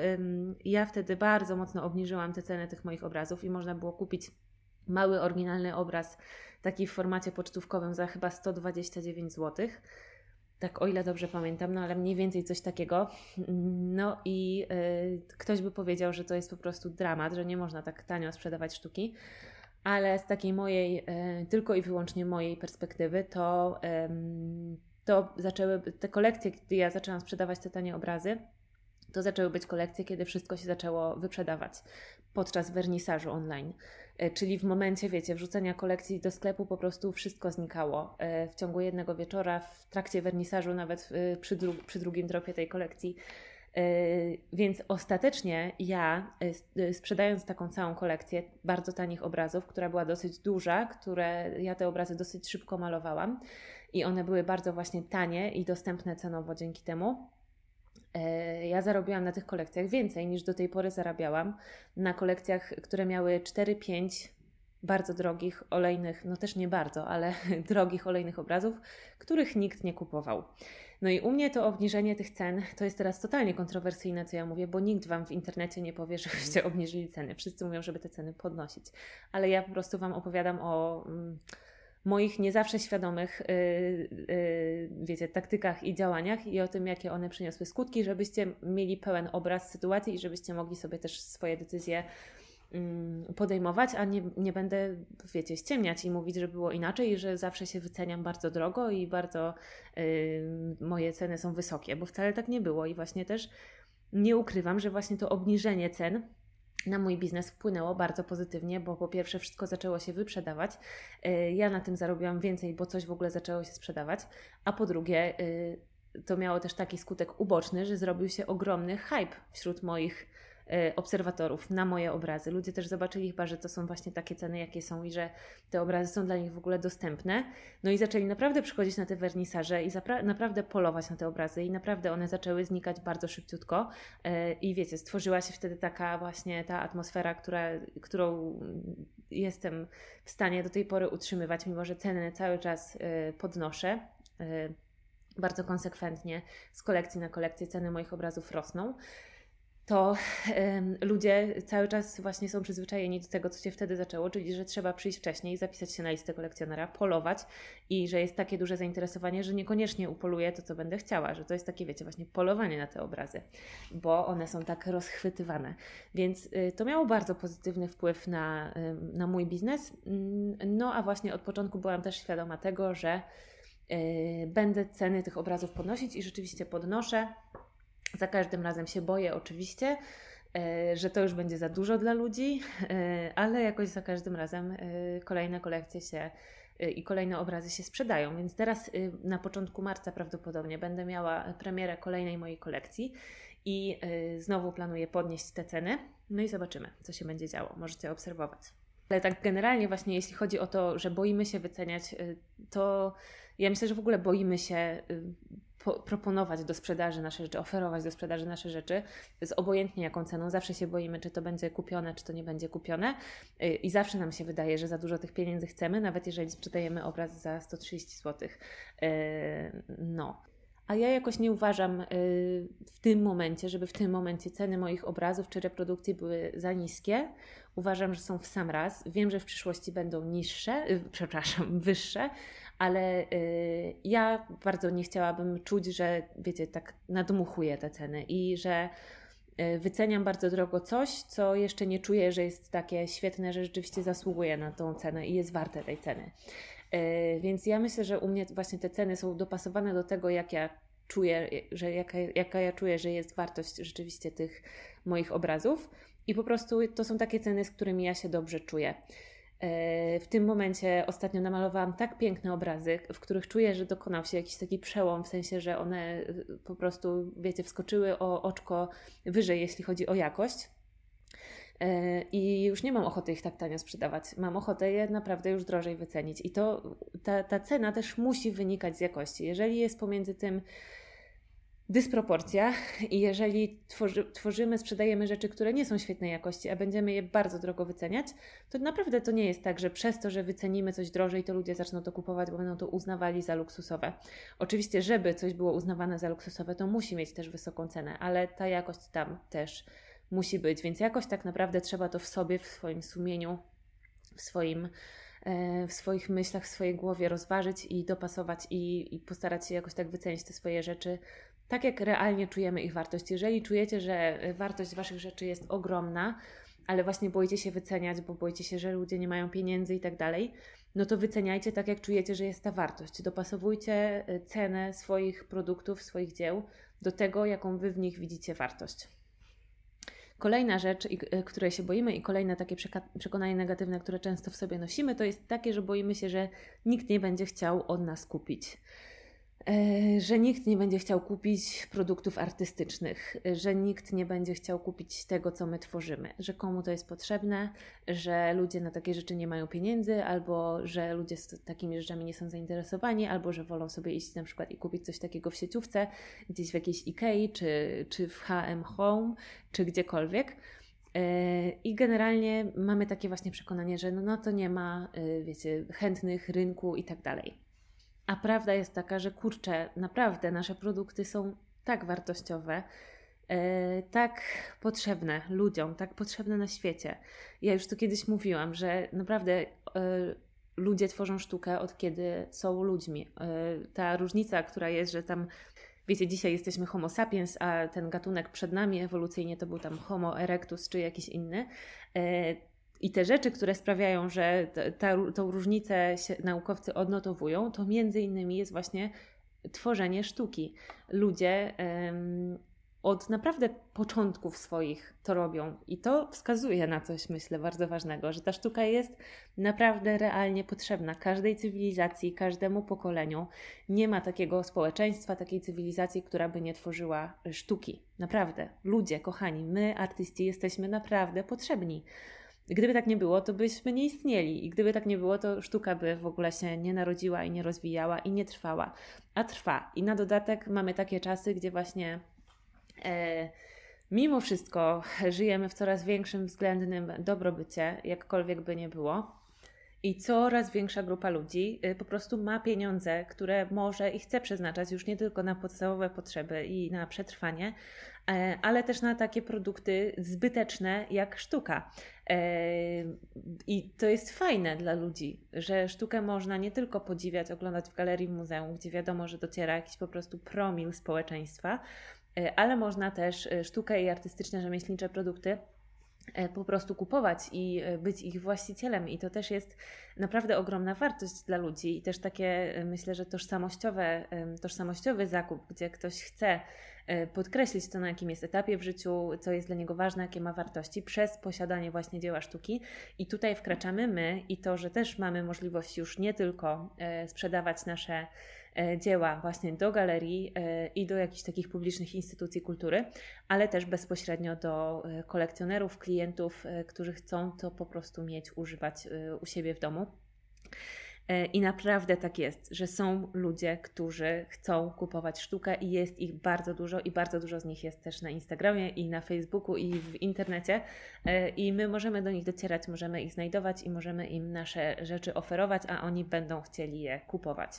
ja wtedy bardzo mocno obniżyłam te ceny tych moich obrazów i można było kupić mały, oryginalny obraz taki w formacie pocztówkowym za chyba 129 zł. Tak, o ile dobrze pamiętam, no ale mniej więcej coś takiego. No i ktoś by powiedział, że to jest po prostu dramat, że nie można tak tanio sprzedawać sztuki ale z takiej mojej, e, tylko i wyłącznie mojej perspektywy, to, to zaczęły te kolekcje, kiedy ja zaczęłam sprzedawać te tanie obrazy, to zaczęły być kolekcje, kiedy wszystko się zaczęło wyprzedawać podczas wernisażu online. E, czyli w momencie, wiecie, wrzucenia kolekcji do sklepu po prostu wszystko znikało. E, w ciągu jednego wieczora, w trakcie wernisażu, nawet przy, dru przy drugim dropie tej kolekcji, E, więc ostatecznie ja, e, e, sprzedając taką całą kolekcję bardzo tanich obrazów, która była dosyć duża, które ja te obrazy dosyć szybko malowałam i one były bardzo właśnie tanie i dostępne cenowo dzięki temu. Ja zarobiłam na tych kolekcjach więcej niż do tej pory zarabiałam na kolekcjach, które miały 4-5 bardzo drogich, olejnych, no też nie bardzo, ale drogich olejnych obrazów, których nikt nie kupował. No i u mnie to obniżenie tych cen to jest teraz totalnie kontrowersyjne, co ja mówię, bo nikt Wam w internecie nie powie, żebyście obniżyli ceny. Wszyscy mówią, żeby te ceny podnosić. Ale ja po prostu Wam opowiadam o mm, moich nie zawsze świadomych, yy, yy, wiecie, taktykach i działaniach i o tym, jakie one przyniosły skutki, żebyście mieli pełen obraz sytuacji i żebyście mogli sobie też swoje decyzje Mm, podejmować, a nie, nie będę, wiecie, ściemniać i mówić, że było inaczej i że zawsze się wyceniam bardzo drogo i bardzo y, moje ceny są wysokie, bo wcale tak nie było i właśnie też nie ukrywam, że właśnie to obniżenie cen na mój biznes wpłynęło bardzo pozytywnie, bo po pierwsze wszystko zaczęło się wyprzedawać. Y, ja na tym zarobiłam więcej, bo coś w ogóle zaczęło się sprzedawać, a po drugie y, to miało też taki skutek uboczny, że zrobił się ogromny hype wśród moich E, obserwatorów na moje obrazy. Ludzie też zobaczyli chyba, że to są właśnie takie ceny, jakie są i że te obrazy są dla nich w ogóle dostępne. No i zaczęli naprawdę przychodzić na te wernisaże i naprawdę polować na te obrazy i naprawdę one zaczęły znikać bardzo szybciutko. E, I wiecie, stworzyła się wtedy taka właśnie ta atmosfera, która, którą jestem w stanie do tej pory utrzymywać, mimo że ceny cały czas e, podnoszę bardzo konsekwentnie z kolekcji na kolekcję ceny moich obrazów rosną to ludzie cały czas właśnie są przyzwyczajeni do tego, co się wtedy zaczęło, czyli że trzeba przyjść wcześniej, zapisać się na listę kolekcjonera, polować i że jest takie duże zainteresowanie, że niekoniecznie upoluję to, co będę chciała, że to jest takie, wiecie, właśnie polowanie na te obrazy, bo one są tak rozchwytywane. Więc y, to miało bardzo pozytywny wpływ na, na mój biznes. Mm, no a właśnie od początku byłam też świadoma tego, że y, będę ceny tych obrazów podnosić i rzeczywiście podnoszę. Za każdym razem się boję, oczywiście, e, że to już będzie za dużo dla ludzi, e, ale jakoś za każdym razem e, kolejne kolekcje się i kolejne obrazy się sprzedają. Więc teraz na początku marca prawdopodobnie będę miała premierę kolejnej mojej kolekcji i znowu planuję podnieść te ceny. No i zobaczymy, co się będzie działo. Możecie obserwować. Ale tak generalnie właśnie jeśli chodzi o to, że boimy się wyceniać, to ja myślę, że w ogóle boimy się proponować do sprzedaży nasze rzeczy, oferować do sprzedaży nasze rzeczy z obojętnie jaką ceną. Zawsze się boimy, czy to będzie kupione, czy to nie będzie kupione. Y, I zawsze nam się wydaje, że za dużo tych pieniędzy chcemy, nawet jeżeli sprzedajemy obraz za 130 zł. Y, no. A ja jakoś nie uważam y, w tym momencie, żeby w tym momencie ceny moich obrazów czy reprodukcji były za niskie. Uważam, że są w sam raz. Wiem, że w przyszłości będą niższe, przepraszam, wyższe, ale y, ja bardzo nie chciałabym czuć, że wiecie, tak nadmuchuję te ceny i że y, wyceniam bardzo drogo coś, co jeszcze nie czuję, że jest takie świetne, że rzeczywiście zasługuje na tą cenę i jest warte tej ceny. Y, więc ja myślę, że u mnie właśnie te ceny są dopasowane do tego, jak ja czuję, że jaka, jaka ja czuję, że jest wartość rzeczywiście tych moich obrazów. I po prostu to są takie ceny, z którymi ja się dobrze czuję. E, w tym momencie ostatnio namalowałam tak piękne obrazy, w których czuję, że dokonał się jakiś taki przełom, w sensie, że one e, po prostu, wiecie, wskoczyły o oczko wyżej, jeśli chodzi o jakość. E, I już nie mam ochoty ich tak tanio sprzedawać. Mam ochotę je naprawdę już drożej wycenić. I to ta, ta cena też musi wynikać z jakości. Jeżeli jest pomiędzy tym dysproporcja i jeżeli tworzy, tworzymy, sprzedajemy rzeczy, które nie są świetnej jakości, a będziemy je bardzo drogo wyceniać, to naprawdę to nie jest tak, że przez to, że wycenimy coś drożej, to ludzie zaczną to kupować, bo będą to uznawali za luksusowe. Oczywiście, żeby coś było uznawane za luksusowe, to musi mieć też wysoką cenę, ale ta jakość tam też musi być, więc jakoś tak naprawdę trzeba to w sobie, w swoim sumieniu, w swoim e, w swoich myślach, w swojej głowie rozważyć i dopasować i, i postarać się jakoś tak wycenić te swoje rzeczy tak jak realnie czujemy ich wartość. Jeżeli czujecie, że wartość Waszych rzeczy jest ogromna, ale właśnie boicie się wyceniać, bo boicie się, że ludzie nie mają pieniędzy i tak dalej, no to wyceniajcie tak, jak czujecie, że jest ta wartość. Dopasowujcie y, cenę swoich produktów, swoich dzieł do tego, jaką Wy w nich widzicie wartość. Kolejna rzecz, y, której się boimy, i kolejne takie przekonanie negatywne, które często w sobie nosimy, to jest takie, że boimy się, że nikt nie będzie chciał od nas kupić. E, że nikt nie będzie chciał kupić produktów artystycznych, że nikt nie będzie chciał kupić tego, co my tworzymy, że komu to jest potrzebne, że ludzie na takie rzeczy nie mają pieniędzy, albo że ludzie z takimi rzeczami nie są zainteresowani, albo że wolą sobie iść na przykład i kupić coś takiego w sieciówce, gdzieś w jakiejś Ikei, czy, czy w HM Home, czy gdziekolwiek. E, I generalnie mamy takie właśnie przekonanie, że no, no to nie ma, e, wiecie, chętnych rynku i tak dalej. A prawda jest taka, że kurczę, naprawdę nasze produkty są tak wartościowe, e, tak potrzebne ludziom, tak potrzebne na świecie. Ja już to kiedyś mówiłam, że naprawdę e, ludzie tworzą sztukę od kiedy są ludźmi. E, ta różnica, która jest, że tam wiecie, dzisiaj jesteśmy Homo sapiens, a ten gatunek przed nami ewolucyjnie to był tam Homo erectus czy jakiś inny. I te rzeczy, które sprawiają, że ta, tą różnicę naukowcy odnotowują, to między innymi jest właśnie tworzenie sztuki. Ludzie um, od naprawdę początków swoich to robią i to wskazuje na coś, myślę, bardzo ważnego, że ta sztuka jest naprawdę realnie potrzebna każdej cywilizacji, każdemu pokoleniu. Nie ma takiego społeczeństwa, takiej cywilizacji, która by nie tworzyła sztuki. Naprawdę, ludzie, kochani, my, artyści, jesteśmy naprawdę potrzebni. Gdyby tak nie było, to byśmy nie istnieli. I gdyby tak nie było, to sztuka by w ogóle się nie narodziła i nie rozwijała i nie trwała. A trwa. I na dodatek mamy takie czasy, gdzie właśnie e, mimo wszystko żyjemy w coraz większym względnym dobrobycie, jakkolwiek by nie było. I coraz większa grupa ludzi y, po prostu ma pieniądze, które może i chce przeznaczać już nie tylko na podstawowe potrzeby i na przetrwanie, e, ale też na takie produkty zbyteczne jak sztuka. E, I to jest fajne dla ludzi, że sztukę można nie tylko podziwiać, oglądać w galerii w muzeum, gdzie wiadomo, że dociera jakiś po prostu promil społeczeństwa, e, ale można też sztukę i artystyczne, rzemieślnicze produkty po prostu kupować i e, być ich właścicielem. I to też jest naprawdę ogromna wartość dla ludzi i też takie, e, myślę, że tożsamościowe, tożsamościowy zakup, gdzie ktoś chce podkreślić to, na jakim jest etapie w życiu, co jest dla niego ważne, jakie ma wartości, przez posiadanie właśnie dzieła sztuki. I tutaj wkraczamy my i to, że też mamy możliwość już nie tylko sprzedawać nasze E, dzieła właśnie do galerii e, i do jakichś takich publicznych instytucji kultury, ale też bezpośrednio do e, kolekcjonerów, klientów, którzy chcą to po prostu mieć, używać u siebie w domu. I naprawdę tak jest, że są ludzie, którzy chcą kupować sztukę i jest ich bardzo dużo i bardzo dużo z nich jest też na Instagramie i na Facebooku i w internecie i my możemy do nich docierać, możemy ich znajdować i możemy im nasze rzeczy oferować, a oni będą chcieli je kupować.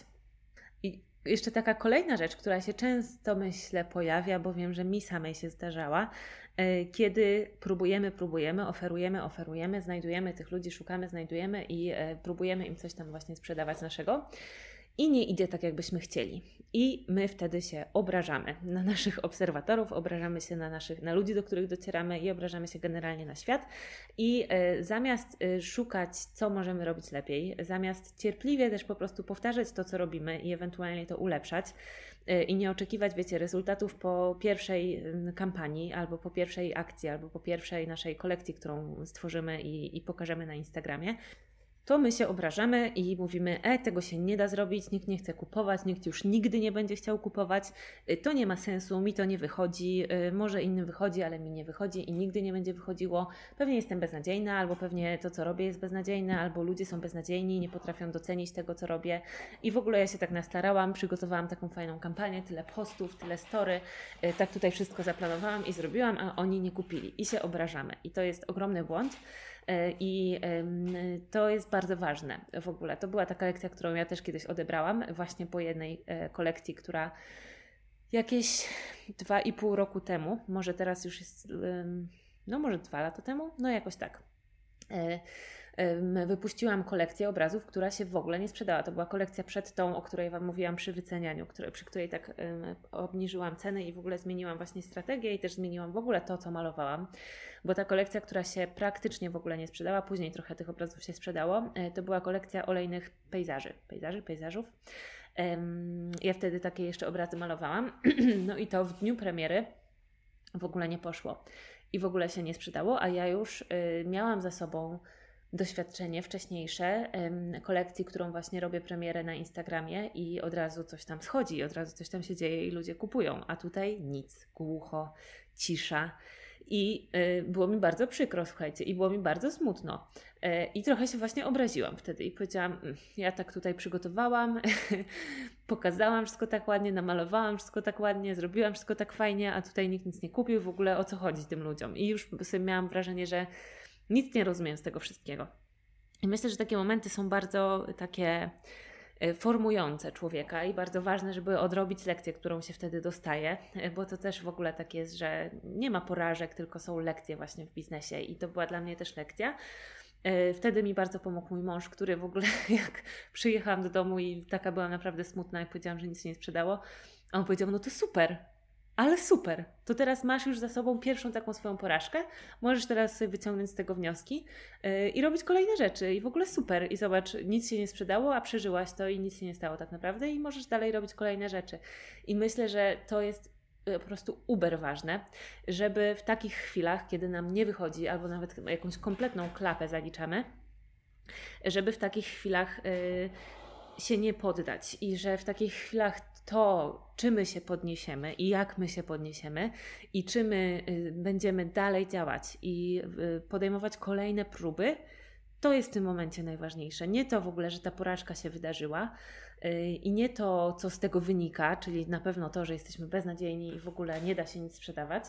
Jeszcze taka kolejna rzecz, która się często, myślę, pojawia, bo wiem, że mi samej się zdarzała, e, kiedy próbujemy, próbujemy, oferujemy, oferujemy, znajdujemy tych ludzi, szukamy, znajdujemy i e, próbujemy im coś tam właśnie sprzedawać naszego i nie idzie tak, jakbyśmy chcieli. I my wtedy się obrażamy na naszych obserwatorów, obrażamy się na, naszych, na ludzi, do których docieramy i obrażamy się generalnie na świat. I y, zamiast y, szukać, co możemy robić lepiej, zamiast cierpliwie też po prostu powtarzać to, co robimy i ewentualnie to ulepszać, y, i nie oczekiwać, wiecie, rezultatów po pierwszej kampanii, albo po pierwszej akcji, albo po pierwszej naszej kolekcji, którą stworzymy i, i pokażemy na Instagramie, to my się obrażamy i mówimy: E, tego się nie da zrobić, nikt nie chce kupować, nikt już nigdy nie będzie chciał kupować, y, to nie ma sensu, mi to nie wychodzi, y, może innym wychodzi, ale mi nie wychodzi i nigdy nie będzie wychodziło. Pewnie jestem beznadziejna, albo pewnie to, co robię, jest beznadziejne, albo ludzie są beznadziejni, nie potrafią docenić tego, co robię. I w ogóle ja się tak nastarałam, przygotowałam taką fajną kampanię, tyle postów, tyle story, y, tak tutaj wszystko zaplanowałam i zrobiłam, a oni nie kupili i się obrażamy. I to jest ogromny błąd. E, I to jest bardzo ważne w ogóle. To była taka lekcja, którą ja też kiedyś odebrałam, właśnie po jednej e, kolekcji, która jakieś dwa i pół roku temu, może teraz już jest, no może dwa lata temu, no jakoś tak. Wypuściłam kolekcję obrazów, która się w ogóle nie sprzedała. To była kolekcja przed tą, o której Wam mówiłam przy wycenianiu, przy której tak obniżyłam ceny i w ogóle zmieniłam właśnie strategię i też zmieniłam w ogóle to, co malowałam bo ta kolekcja, która się praktycznie w ogóle nie sprzedała, później trochę tych obrazów się sprzedało, e, to była kolekcja olejnych pejzaży, pejzaży, pejzażów. Ja wtedy takie jeszcze obrazy malowałam, no i to w dniu premiery w ogóle nie poszło i w ogóle się nie sprzedało, a ja już y, miałam za sobą doświadczenie wcześniejsze kolekcji, którą właśnie robię premierę na Instagramie i od razu coś tam schodzi, od razu coś tam się dzieje i ludzie kupują, a tutaj nic, głucho, cisza. I y, było mi bardzo przykro, słuchajcie, i było mi bardzo smutno. Y, I trochę się właśnie obraziłam wtedy i powiedziałam: mm, Ja tak tutaj przygotowałam, pokazałam wszystko tak ładnie, namalowałam wszystko tak ładnie, zrobiłam wszystko tak fajnie, a tutaj nikt nic nie kupił. W ogóle o co chodzi tym ludziom? I już sobie miałam wrażenie, że nic nie rozumiem z tego wszystkiego. I myślę, że takie momenty są bardzo takie E, formujące człowieka i bardzo ważne, żeby odrobić lekcję, którą się wtedy dostaje, e, bo to też w ogóle tak jest, że nie ma porażek, tylko są lekcje właśnie w biznesie i to była dla mnie też lekcja. E, wtedy mi bardzo pomógł mój mąż, który w ogóle jak przyjechałam do domu i taka byłam naprawdę smutna, jak powiedziałam, że nic się nie sprzedało, on powiedział, no to super, ale super, to teraz masz już za sobą pierwszą taką swoją porażkę, możesz teraz wyciągnąć z tego wnioski yy, i robić kolejne rzeczy. I w ogóle super. I zobacz, nic się nie sprzedało, a przeżyłaś to i nic się nie stało tak naprawdę. I możesz dalej robić kolejne rzeczy. I myślę, że to jest y, po prostu uber ważne, żeby w takich chwilach, kiedy nam nie wychodzi, albo nawet jakąś kompletną klapę zaliczamy, żeby w takich chwilach yy, się nie poddać. I że w takich chwilach to, czy my się podniesiemy i jak my się podniesiemy, i czy my y, będziemy dalej działać i y, podejmować kolejne próby, to jest w tym momencie najważniejsze. Nie to w ogóle, że ta porażka się wydarzyła y, i nie to, co z tego wynika, czyli na pewno to, że jesteśmy beznadziejni i w ogóle nie da się nic sprzedawać,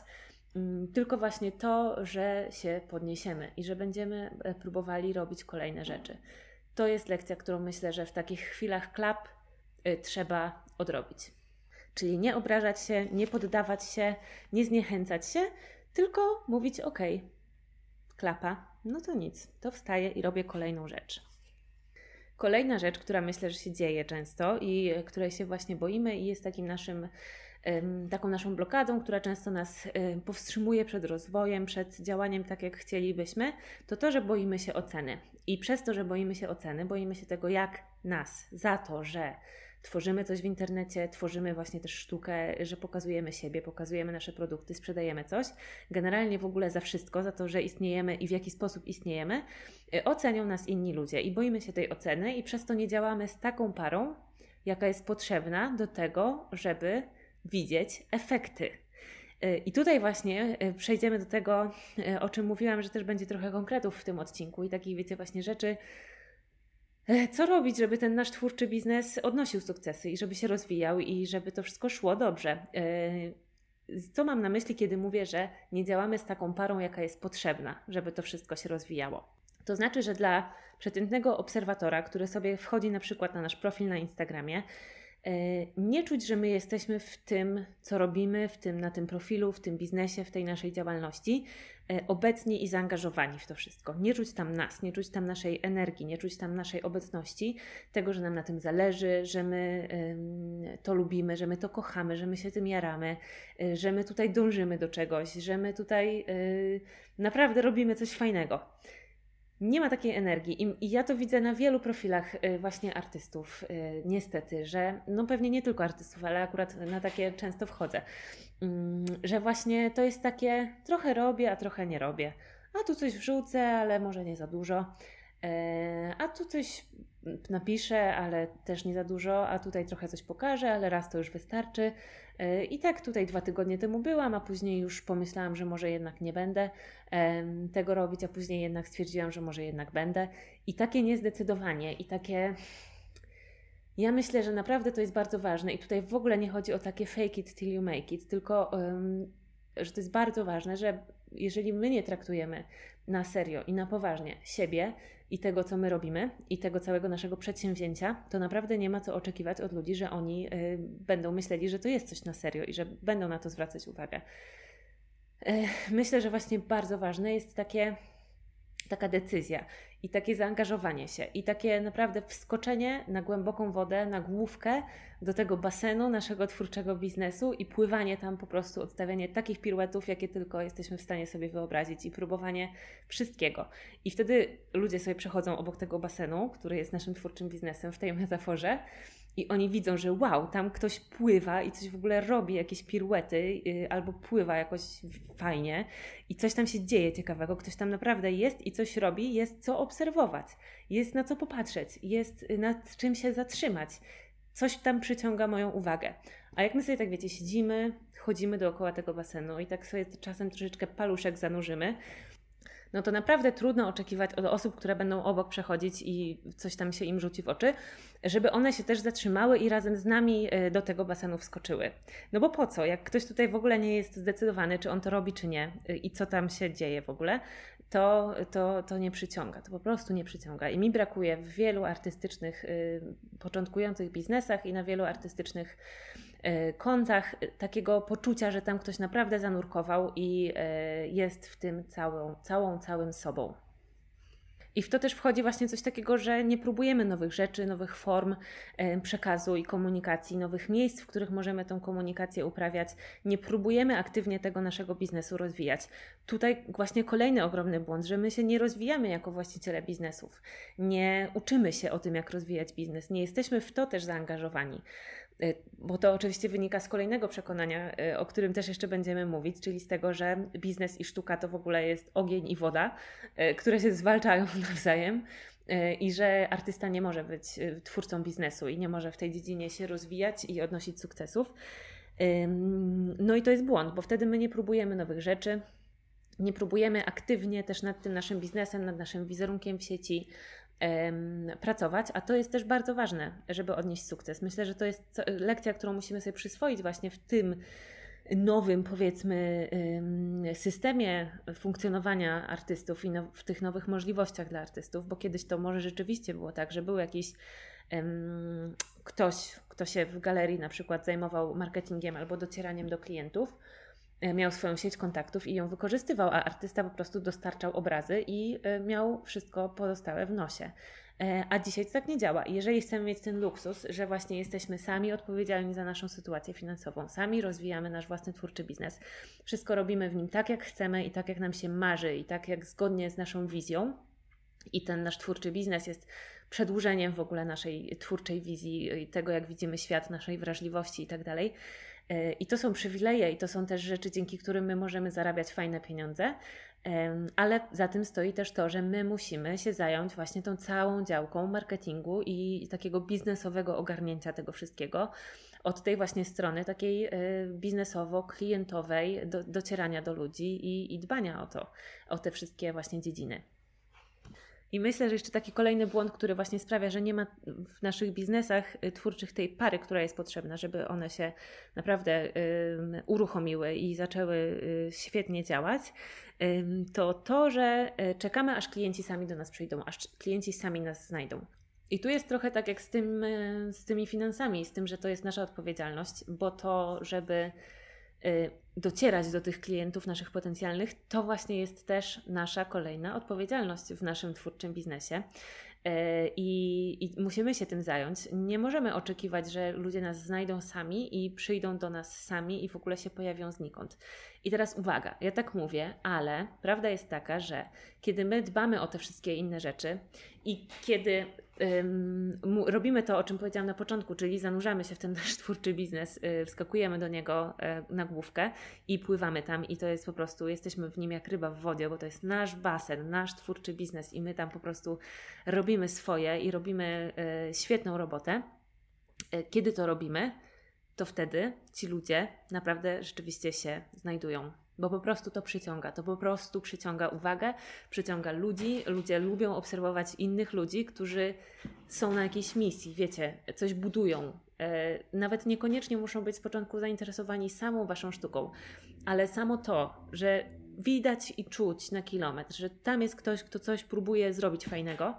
mm, tylko właśnie to, że się podniesiemy i że będziemy e, próbowali robić kolejne rzeczy. To jest lekcja, którą myślę, że w takich chwilach klap trzeba odrobić. Czyli nie obrażać się, nie poddawać się, nie zniechęcać się, tylko mówić: OK, klapa, no to nic, to wstaję i robię kolejną rzecz. Kolejna rzecz, która myślę, że się dzieje często i której się właśnie boimy, i jest takim naszym, taką naszą blokadą, która często nas powstrzymuje przed rozwojem, przed działaniem tak, jak chcielibyśmy, to to, że boimy się oceny. I przez to, że boimy się oceny, boimy się tego, jak nas za to, że tworzymy coś w internecie, tworzymy właśnie też sztukę, że pokazujemy siebie, pokazujemy nasze produkty, sprzedajemy coś. Generalnie w ogóle za wszystko, za to, że istniejemy i w jaki sposób istniejemy, y, ocenią nas inni ludzie i boimy się tej oceny i przez to nie działamy z taką parą, jaka jest potrzebna do tego, żeby widzieć efekty. Y, I tutaj właśnie przejdziemy do tego, o czym mówiłam, że też będzie trochę konkretów w tym odcinku i takich, wiecie, właśnie rzeczy, co robić, żeby ten nasz twórczy biznes odnosił sukcesy i żeby się rozwijał i żeby to wszystko szło dobrze. E, co mam na myśli, kiedy mówię, że nie działamy z taką parą, jaka jest potrzebna, żeby to wszystko się rozwijało? To znaczy, że dla przeciętnego obserwatora, który sobie wchodzi na przykład na nasz profil na Instagramie, E, nie czuć, że my jesteśmy w tym, co robimy, w tym, na tym profilu, w tym biznesie, w tej naszej działalności, e, obecni i zaangażowani w to wszystko. Nie czuć tam nas, nie czuć tam naszej energii, nie czuć tam naszej obecności, tego, że nam na tym zależy, że my to lubimy, że my to kochamy, że my się tym jaramy, e, że my tutaj dążymy do czegoś, że my tutaj naprawdę robimy coś fajnego nie ma takiej energii. I, ja to widzę na wielu profilach y, właśnie artystów, y, niestety, że no pewnie nie tylko artystów, ale akurat na takie często wchodzę, mm, że właśnie to jest takie trochę robię, a trochę nie robię. A tu coś wrzucę, ale może nie za dużo. E, a tu coś napiszę, ale też nie za dużo, a tutaj trochę coś pokażę, ale raz to już wystarczy. E, I tak tutaj dwa tygodnie temu byłam, a później już pomyślałam, że może jednak nie będę tego robić, a później jednak stwierdziłam, że może jednak będę. I takie niezdecydowanie i takie. Ja myślę, że naprawdę to jest bardzo ważne i tutaj w ogóle nie chodzi o takie fake it till you make it, tylko że to jest bardzo ważne, że jeżeli my nie traktujemy na serio i na poważnie siebie i tego, co my robimy i tego całego naszego przedsięwzięcia, to naprawdę nie ma co oczekiwać od ludzi, że oni y, będą myśleli, że to jest coś na serio i że będą na to zwracać uwagę. Y, myślę, że właśnie bardzo ważne jest takie taka decyzja i takie zaangażowanie się i takie naprawdę wskoczenie na głęboką wodę, na główkę do tego basenu naszego twórczego biznesu i pływanie tam po prostu, odstawianie takich piruetów, jakie tylko jesteśmy w stanie sobie wyobrazić i próbowanie wszystkiego. I wtedy ludzie sobie przechodzą obok tego basenu, który jest naszym twórczym biznesem w tej metaforze i oni widzą, że wow, tam ktoś pływa i coś w ogóle robi, jakieś piruety, yy, albo pływa jakoś fajnie i coś tam się dzieje ciekawego, ktoś tam naprawdę jest i coś robi, jest co obserwować, jest na co popatrzeć, jest nad czym się zatrzymać. Coś tam przyciąga moją uwagę. A jak my sobie tak wiecie, siedzimy, chodzimy dookoła tego basenu i tak sobie czasem troszeczkę paluszek zanurzymy, no to naprawdę trudno oczekiwać od osób, które będą obok przechodzić i coś tam się im rzuci w oczy, żeby one się też zatrzymały i razem z nami e, do tego basenu wskoczyły. No bo po co? Jak ktoś tutaj w ogóle nie jest zdecydowany, czy on to robi, czy nie e, i co tam się dzieje w ogóle, to, to, to nie przyciąga, to po prostu nie przyciąga. I mi brakuje w wielu artystycznych, y, początkujących biznesach i na wielu artystycznych kątach takiego poczucia, że tam ktoś naprawdę zanurkował i y, jest w tym całą, całą, całym sobą. I w to też wchodzi właśnie coś takiego, że nie próbujemy nowych rzeczy, nowych form przekazu i komunikacji, nowych miejsc, w których możemy tą komunikację uprawiać. Nie próbujemy aktywnie tego naszego biznesu rozwijać. Tutaj właśnie kolejny ogromny błąd, że my się nie rozwijamy jako właściciele biznesów. Nie uczymy się o tym, jak rozwijać biznes. Nie jesteśmy w to też zaangażowani. Y, bo to oczywiście wynika z kolejnego przekonania, y, o którym też jeszcze będziemy mówić, czyli z tego, że biznes i sztuka to w ogóle jest ogień i woda, y, które się zwalczają nawzajem i że artysta nie może być twórcą biznesu i nie może w tej dziedzinie się rozwijać i odnosić sukcesów. No i to jest błąd, bo wtedy my nie próbujemy nowych rzeczy, nie próbujemy aktywnie też nad tym naszym biznesem, nad naszym wizerunkiem w sieci, pracować, a to jest też bardzo ważne, żeby odnieść sukces. Myślę, że to jest lekcja, którą musimy sobie przyswoić właśnie w tym nowym, powiedzmy, systemie funkcjonowania artystów i w tych nowych możliwościach dla artystów, bo kiedyś to może rzeczywiście było tak, że był jakiś ktoś, kto się w galerii na przykład zajmował marketingiem albo docieraniem do klientów, miał swoją sieć kontaktów i ją wykorzystywał, a artysta po prostu dostarczał obrazy i e, miał wszystko pozostałe w nosie. E, a dzisiaj to tak nie działa. Jeżeli chcemy mieć ten luksus, że właśnie jesteśmy sami odpowiedzialni za naszą sytuację finansową, sami rozwijamy nasz własny twórczy biznes, wszystko robimy w nim tak, jak chcemy i tak, jak nam się marzy, i tak, jak zgodnie z naszą wizją, i ten nasz twórczy biznes jest przedłużeniem w ogóle naszej twórczej wizji, tego jak widzimy świat, naszej wrażliwości i tak dalej. I to są przywileje, i to są też rzeczy, dzięki którym my możemy zarabiać fajne pieniądze, ale za tym stoi też to, że my musimy się zająć właśnie tą całą działką marketingu i takiego biznesowego ogarnięcia tego wszystkiego. Od tej właśnie strony takiej e, biznesowo-klientowej, do, docierania do ludzi i, i dbania o to, o te wszystkie właśnie dziedziny. I myślę, że jeszcze taki kolejny błąd, który właśnie sprawia, że nie ma w naszych biznesach y, twórczych tej pary, która jest potrzebna, żeby one się naprawdę uruchomiły i zaczęły y, świetnie działać, to to, że y, czekamy, aż klienci sami do nas przyjdą, aż klienci sami nas znajdą. I tu jest trochę tak jak z, tym, z tymi finansami, z tym, że to jest nasza odpowiedzialność, bo to, żeby docierać do tych klientów naszych potencjalnych, to właśnie jest też nasza kolejna odpowiedzialność w naszym twórczym biznesie. Y, I, I, musimy się tym zająć. Nie możemy oczekiwać, że ludzie nas znajdą sami i przyjdą do nas sami i w ogóle się pojawią znikąd. I teraz uwaga, ja tak mówię, ale prawda jest taka, że kiedy my dbamy o te wszystkie inne rzeczy i kiedy robimy to, o czym powiedziałam na początku, czyli zanurzamy się w ten nasz twórczy biznes, y, wskakujemy do niego y, na główkę i pływamy tam i to jest po prostu, jesteśmy w nim jak ryba w wodzie, bo to jest nasz basen, nasz twórczy biznes i my tam po prostu robimy swoje i robimy y, świetną robotę. Kiedy to robimy, to wtedy ci ludzie naprawdę rzeczywiście się znajdują bo po prostu to przyciąga, to po prostu przyciąga uwagę, przyciąga ludzi. Ludzie lubią obserwować innych ludzi, którzy są na jakiejś misji, wiecie, coś budują. E, nawet niekoniecznie muszą być z początku zainteresowani samą waszą sztuką, ale samo to, że widać i czuć na kilometr, że tam jest ktoś, kto coś próbuje zrobić fajnego,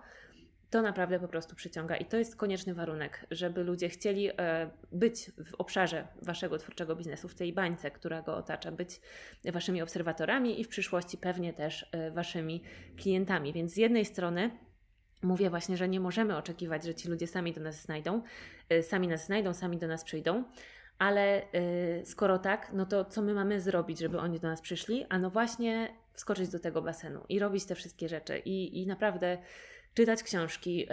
to naprawdę po prostu przyciąga i to jest konieczny warunek, żeby ludzie chcieli e, być w obszarze waszego twórczego biznesu, w tej bańce, która go otacza, być waszymi obserwatorami i w przyszłości pewnie też e, waszymi klientami. Więc z jednej strony mówię właśnie, że nie możemy oczekiwać, że ci ludzie sami do nas znajdą, e, sami nas znajdą, sami do nas przyjdą. Ale skoro tak, no to co my mamy zrobić, żeby oni do nas przyszli? A no właśnie wskoczyć do tego basenu i robić te wszystkie rzeczy. I, i naprawdę czytać książki,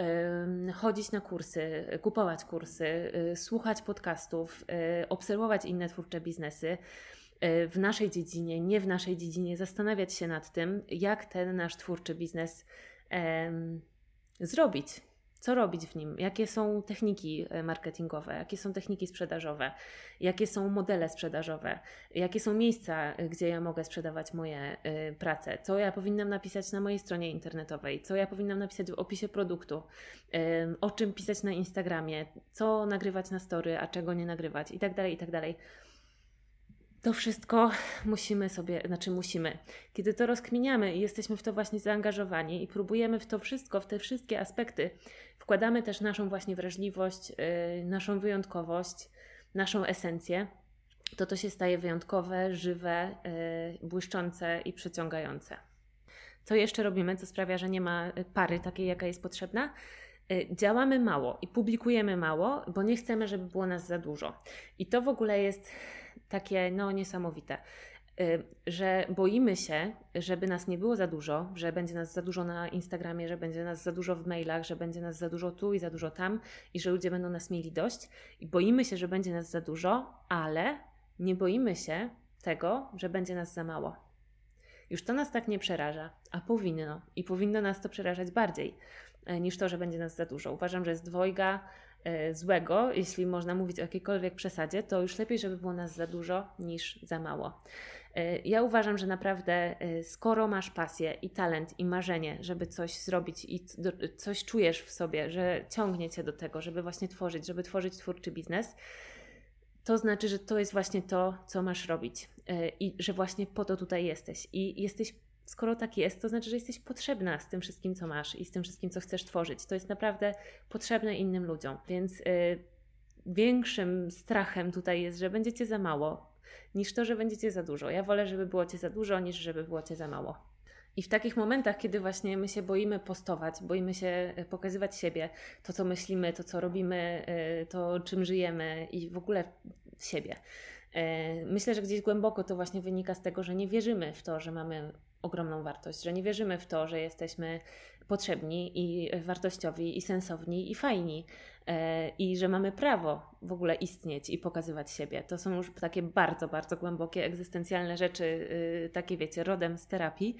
chodzić na kursy, kupować kursy, y, słuchać podcastów, y, obserwować inne twórcze biznesy y, w naszej dziedzinie, nie w naszej dziedzinie, zastanawiać się nad tym, jak ten nasz twórczy biznes zrobić, co robić w nim, jakie są techniki e, marketingowe, jakie są techniki sprzedażowe, jakie są modele sprzedażowe, jakie są miejsca, e, gdzie ja mogę sprzedawać moje y, prace, co ja powinnam napisać na mojej stronie internetowej, co ja powinnam napisać w opisie produktu, o czym pisać na Instagramie, co nagrywać na story, a czego nie nagrywać? Itd., tak itd. To wszystko musimy sobie, znaczy musimy. Kiedy to rozkminiamy i jesteśmy w to właśnie zaangażowani i próbujemy w to wszystko, w te wszystkie aspekty, wkładamy też naszą właśnie wrażliwość, yy, naszą wyjątkowość, naszą esencję, to to się staje wyjątkowe, żywe, yy, błyszczące i przyciągające. Co jeszcze robimy, co sprawia, że nie ma pary takiej, jaka jest potrzebna? Y, działamy mało i publikujemy mało, bo nie chcemy, żeby było nas za dużo. I to w ogóle jest takie no niesamowite, y, że boimy się, żeby nas nie było za dużo, że będzie nas za dużo na Instagramie, że będzie nas za dużo w mailach, że będzie nas za dużo tu i za dużo tam i że ludzie będą nas mieli dość. I boimy się, że będzie nas za dużo, ale nie boimy się tego, że będzie nas za mało. Już to nas tak nie przeraża, a powinno i powinno nas to przerażać bardziej e, niż to, że będzie nas za dużo. Uważam, że jest dwojga złego, jeśli można mówić o jakiejkolwiek przesadzie, to już lepiej, żeby było nas za dużo niż za mało. E, ja uważam, że naprawdę e, skoro masz pasję i talent i marzenie, żeby coś zrobić i coś czujesz w sobie, że ciągnie cię do tego, żeby właśnie tworzyć, żeby tworzyć twórczy biznes, to znaczy, że to jest właśnie to, co masz robić i że właśnie po to tutaj jesteś i jesteś skoro tak jest, to znaczy, że jesteś potrzebna z tym wszystkim, co masz i z tym wszystkim, co chcesz tworzyć. To jest naprawdę potrzebne innym ludziom. Więc yy, większym strachem tutaj jest, że będziecie za mało, niż to, że będziecie za dużo. Ja wolę, żeby było cię za dużo, niż żeby było cię za mało. I w takich momentach, kiedy właśnie my się boimy postować, boimy się y, pokazywać siebie, to co myślimy, to co robimy, y, to czym żyjemy i w ogóle siebie. Y, myślę, że gdzieś głęboko to właśnie wynika z tego, że nie wierzymy w to, że mamy ogromną wartość, że nie wierzymy w to, że jesteśmy potrzebni i wartościowi i sensowni i fajni e, i że mamy prawo w ogóle istnieć i pokazywać siebie. To są już takie bardzo, bardzo głębokie, egzystencjalne rzeczy, y, takie wiecie, rodem z terapii,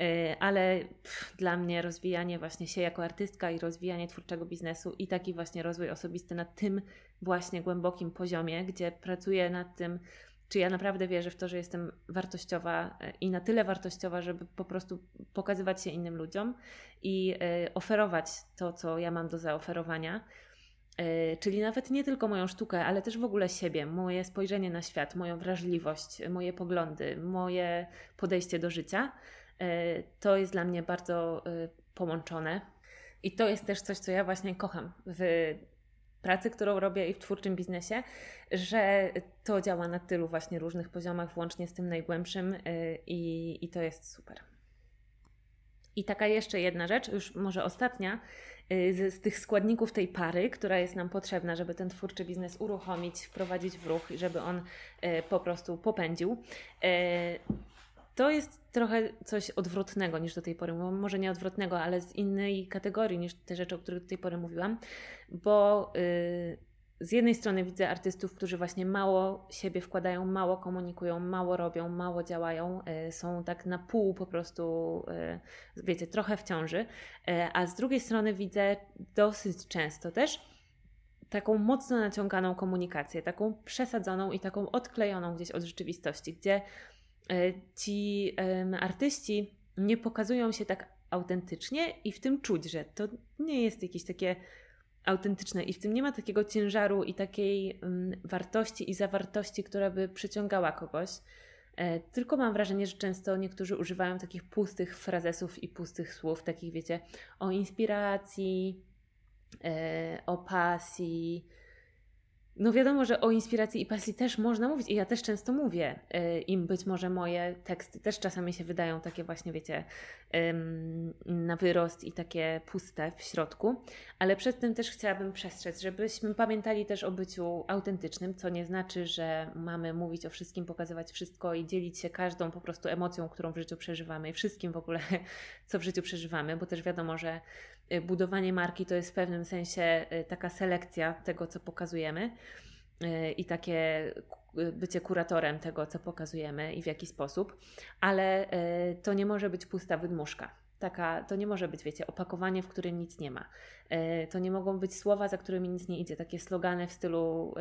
e, ale pff, dla mnie rozwijanie właśnie się jako artystka i rozwijanie twórczego biznesu i taki właśnie rozwój osobisty na tym właśnie głębokim poziomie, gdzie pracuję nad tym, czy ja naprawdę wierzę w to, że jestem wartościowa e, i na tyle wartościowa, żeby po prostu pokazywać się innym ludziom i e, oferować to, co ja mam do zaoferowania. E, czyli nawet nie tylko moją sztukę, ale też w ogóle siebie, moje spojrzenie na świat, moją wrażliwość, moje poglądy, moje podejście do życia. To jest dla mnie bardzo połączone. I to jest też coś, co ja właśnie kocham w pracy, którą robię i w twórczym biznesie, że to działa na tylu właśnie różnych poziomach, włącznie z tym najgłębszym y, i, i to jest super. I taka jeszcze jedna rzecz, już może ostatnia, y, z, z, tych składników tej pary, która jest nam potrzebna, żeby ten twórczy biznes uruchomić, wprowadzić w ruch i żeby on y, po prostu popędził. To jest trochę coś odwrotnego niż do tej pory, może nie odwrotnego, ale z innej kategorii niż te rzeczy, o których do tej pory mówiłam, bo yy, z jednej strony widzę artystów, którzy właśnie mało siebie wkładają, mało komunikują, mało robią, mało działają, yy, są tak na pół po prostu, yy, wiecie, trochę w ciąży, y, a z drugiej strony widzę dosyć często też taką mocno naciąganą komunikację, taką przesadzoną i taką odklejoną gdzieś od rzeczywistości, gdzie ci artyści nie pokazują się tak autentycznie i w tym czuć, że to nie jest jakieś takie autentyczne i w tym nie ma takiego ciężaru i takiej wartości i zawartości, która by przyciągała kogoś. E, tylko mam wrażenie, że często niektórzy używają takich pustych frazesów i pustych słów, takich wiecie, o inspiracji, e, o pasji, no wiadomo, że o inspiracji i pasji też można mówić i ja też często mówię. Y, Im być może moje teksty też czasami się wydają takie właśnie, wiecie, na wyrost i takie puste w środku, ale przed tym też chciałabym przestrzec, żebyśmy pamiętali też o byciu autentycznym, co nie znaczy, że mamy mówić o wszystkim, pokazywać wszystko i dzielić się każdą po prostu emocją, którą w życiu przeżywamy i wszystkim w ogóle, co w życiu przeżywamy, bo też wiadomo, że budowanie marki to jest w pewnym sensie y, taka selekcja tego, co pokazujemy i takie bycie kuratorem tego, co pokazujemy i w jaki sposób, ale to nie może być pusta wydmuszka. Taka, to nie może być, wiecie, opakowanie, w którym nic nie ma. To nie mogą być słowa, za którymi nic nie idzie, takie slogany w stylu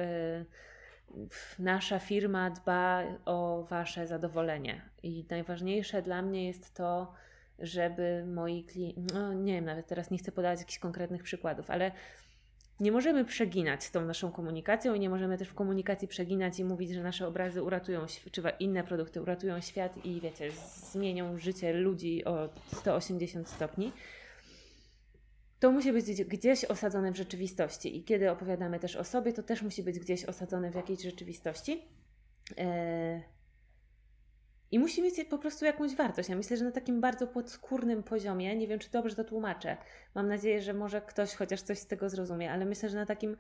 nasza firma dba o wasze zadowolenie. I najważniejsze dla mnie jest to, żeby moi klienci, no nie wiem, nawet teraz nie chcę podawać jakichś konkretnych przykładów, ale nie możemy przeginać z tą naszą komunikacją i nie możemy też w komunikacji przeginać i mówić, że nasze obrazy uratują, czy inne produkty uratują świat i wiecie, zmienią życie ludzi o 180 stopni. To musi być gdzieś osadzone w rzeczywistości i kiedy opowiadamy też o sobie, to też musi być gdzieś osadzone w jakiejś rzeczywistości. Eee, i musi mieć po prostu jakąś wartość. Ja myślę, że na takim bardzo podskórnym poziomie, nie wiem czy dobrze to tłumaczę, mam nadzieję, że może ktoś chociaż coś z tego zrozumie, ale myślę, że na takim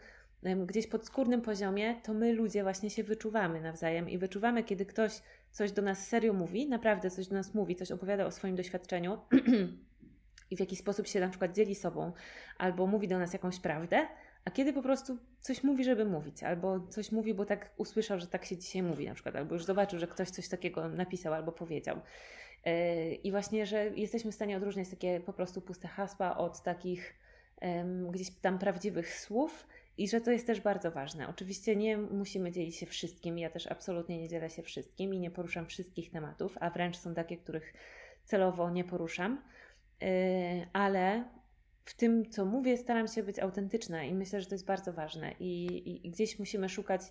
gdzieś podskórnym poziomie to my ludzie właśnie się wyczuwamy nawzajem i wyczuwamy, kiedy ktoś coś do nas serio mówi, naprawdę coś do nas mówi, coś opowiada o swoim doświadczeniu i w jakiś sposób się na przykład dzieli sobą albo mówi do nas jakąś prawdę, a kiedy po prostu coś mówi, żeby mówić, albo coś mówi, bo tak usłyszał, że tak się dzisiaj mówi na przykład, albo już zobaczył, że ktoś coś takiego napisał albo powiedział. Yy, I właśnie, że jesteśmy w stanie odróżniać takie po prostu puste hasła od takich gdzieś tam prawdziwych słów i że to jest też bardzo ważne. Oczywiście nie musimy dzielić się wszystkim, ja też absolutnie nie dzielę się wszystkim i nie poruszam wszystkich tematów, a wręcz są takie, których celowo nie poruszam, yy, ale w tym, co mówię, staram się być autentyczna i myślę, że to jest bardzo ważne. I, i, i gdzieś musimy szukać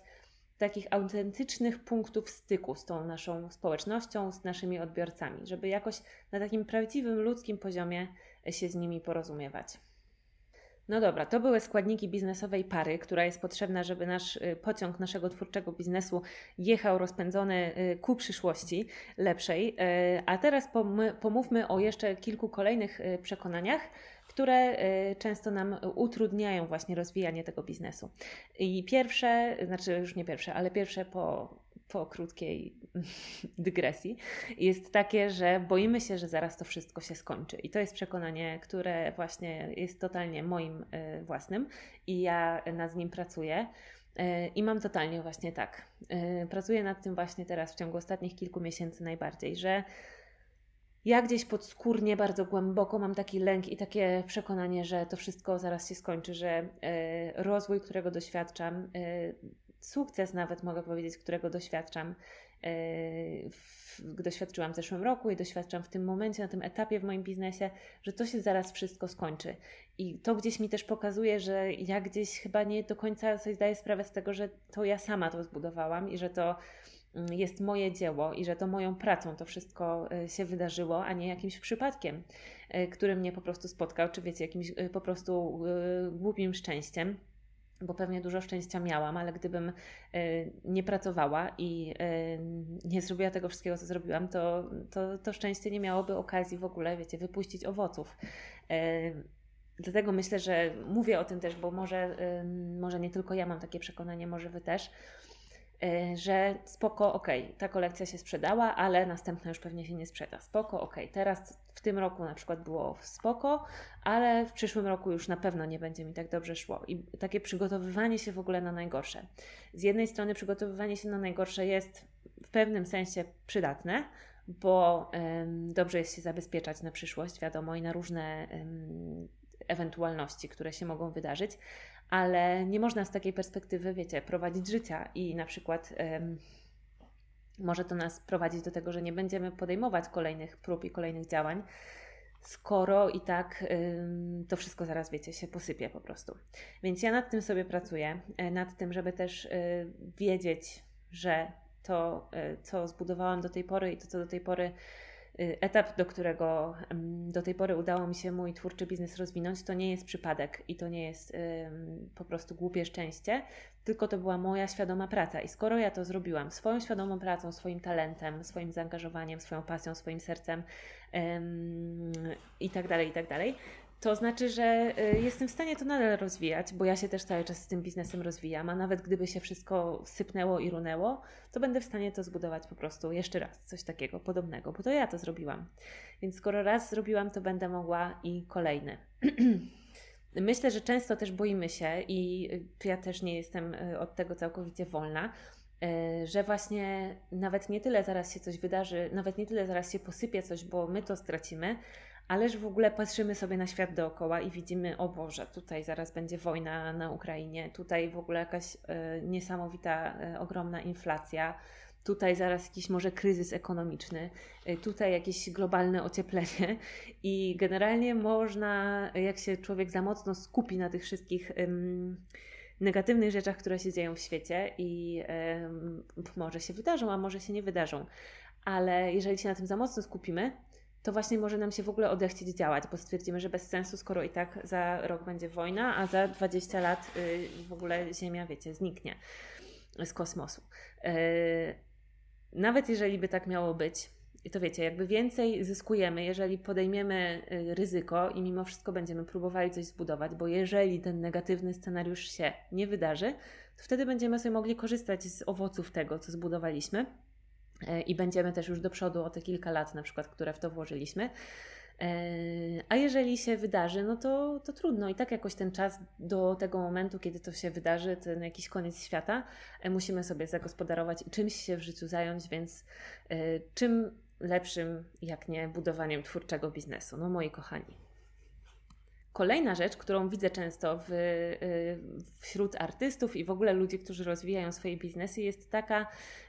takich autentycznych punktów styku z tą naszą społecznością, z naszymi odbiorcami, żeby jakoś na takim prawdziwym ludzkim poziomie się z nimi porozumiewać. No dobra, to były składniki biznesowej pary, która jest potrzebna, żeby nasz y, pociąg naszego twórczego biznesu jechał rozpędzony y, ku przyszłości lepszej. Y, a teraz pomówmy o jeszcze kilku kolejnych przekonaniach, które y, często nam utrudniają właśnie rozwijanie tego biznesu. I pierwsze, znaczy już nie pierwsze, ale pierwsze po po krótkiej dygresji, jest takie, że boimy się, że zaraz to wszystko się skończy. I to jest przekonanie, które właśnie jest totalnie moim y, własnym i ja nad nim pracuję. Y, I mam totalnie właśnie tak. Pracuję nad tym właśnie teraz w ciągu ostatnich kilku miesięcy najbardziej, że ja gdzieś podskórnie, bardzo głęboko mam taki lęk i takie przekonanie, że to wszystko zaraz się skończy, że rozwój, którego doświadczam, sukces nawet mogę powiedzieć, którego doświadczam, yy, doświadczyłam w zeszłym roku i doświadczam w tym momencie, na tym etapie w moim biznesie, że to się zaraz wszystko skończy. I to gdzieś mi też pokazuje, że ja gdzieś chyba nie do końca sobie zdaję sprawę z tego, że to ja sama to zbudowałam i że to jest moje dzieło i że to moją pracą to wszystko yy, się wydarzyło, a nie jakimś przypadkiem, yy, który mnie po prostu spotkał, czy wiecie, jakimś po prostu głupim szczęściem bo pewnie dużo szczęścia miałam, ale gdybym nie pracowała i nie zrobiła tego wszystkiego, co zrobiłam, to, to, to szczęście nie miałoby okazji w ogóle, wiecie, wypuścić owoców. Dlatego myślę, że mówię o tym też, bo może, może nie tylko ja mam takie przekonanie, może Wy też, że spoko, ok, ta kolekcja się sprzedała, ale następna już pewnie się nie sprzeda. Spoko, ok, teraz w tym roku na przykład było spoko, ale w przyszłym roku już na pewno nie będzie mi tak dobrze szło. I takie przygotowywanie się w ogóle na najgorsze. Z jednej strony przygotowywanie się na najgorsze jest w pewnym sensie przydatne, bo ym, dobrze jest się zabezpieczać na przyszłość, wiadomo, i na różne ym, ewentualności, które się mogą wydarzyć, ale nie można z takiej perspektywy, wiecie, prowadzić życia i na przykład um, może to nas prowadzić do tego, że nie będziemy podejmować kolejnych prób i kolejnych działań, skoro i tak um, to wszystko zaraz, wiecie, się posypie po prostu. Więc ja nad tym sobie pracuję, e, nad tym, żeby też y, wiedzieć, że to, y, co zbudowałam do tej pory i to, co do tej pory etap, do którego do tej pory udało mi się mój twórczy biznes rozwinąć, to nie jest przypadek i to nie jest po prostu głupie szczęście, tylko to była moja świadoma praca. I skoro ja to zrobiłam swoją świadomą pracą, swoim talentem, swoim zaangażowaniem, swoją pasją, swoim sercem i tak to znaczy, że y, jestem w stanie to nadal rozwijać, bo ja się też cały czas z tym biznesem rozwijam, a nawet gdyby się wszystko sypnęło i runęło, to będę w stanie to zbudować po prostu jeszcze raz, coś takiego podobnego, bo to ja to zrobiłam. Więc skoro raz zrobiłam, to będę mogła i kolejny. Myślę, że często też boimy się i ja też nie jestem y, od tego całkowicie wolna, y, że właśnie nawet nie tyle zaraz się coś wydarzy, nawet nie tyle zaraz się posypie coś, bo my to stracimy, ależ w ogóle patrzymy sobie na świat dookoła i widzimy, o Boże, tutaj zaraz będzie wojna na Ukrainie, tutaj w ogóle jakaś y, niesamowita, y, ogromna inflacja, tutaj zaraz jakiś może kryzys ekonomiczny, y, tutaj jakieś globalne ocieplenie i generalnie można, jak się człowiek za mocno skupi na tych wszystkich negatywnych rzeczach, które się dzieją w świecie i może się wydarzą, a może się nie wydarzą, ale jeżeli się na tym za mocno skupimy, to właśnie może nam się w ogóle odechcieć działać, bo stwierdzimy, że bez sensu, skoro i tak za rok będzie wojna, a za 20 lat y, w ogóle Ziemia, wiecie, zniknie z kosmosu. Y, nawet jeżeli by tak miało być, i to wiecie, jakby więcej zyskujemy, jeżeli podejmiemy y, ryzyko i mimo wszystko będziemy próbowali coś zbudować, bo jeżeli ten negatywny scenariusz się nie wydarzy, to wtedy będziemy sobie mogli korzystać z owoców tego, co zbudowaliśmy i będziemy też już do przodu o te kilka lat, na przykład, które w to włożyliśmy. E, a jeżeli się wydarzy, no to, to trudno. I tak jakoś ten czas do tego momentu, kiedy to się wydarzy, ten jakiś koniec świata, e, musimy sobie zagospodarować i czymś się w życiu zająć, więc czym lepszym, jak nie budowaniem twórczego biznesu. No moi kochani. Kolejna rzecz, którą widzę często w, y, wśród artystów i w ogóle ludzi, którzy rozwijają swoje biznesy, jest taka,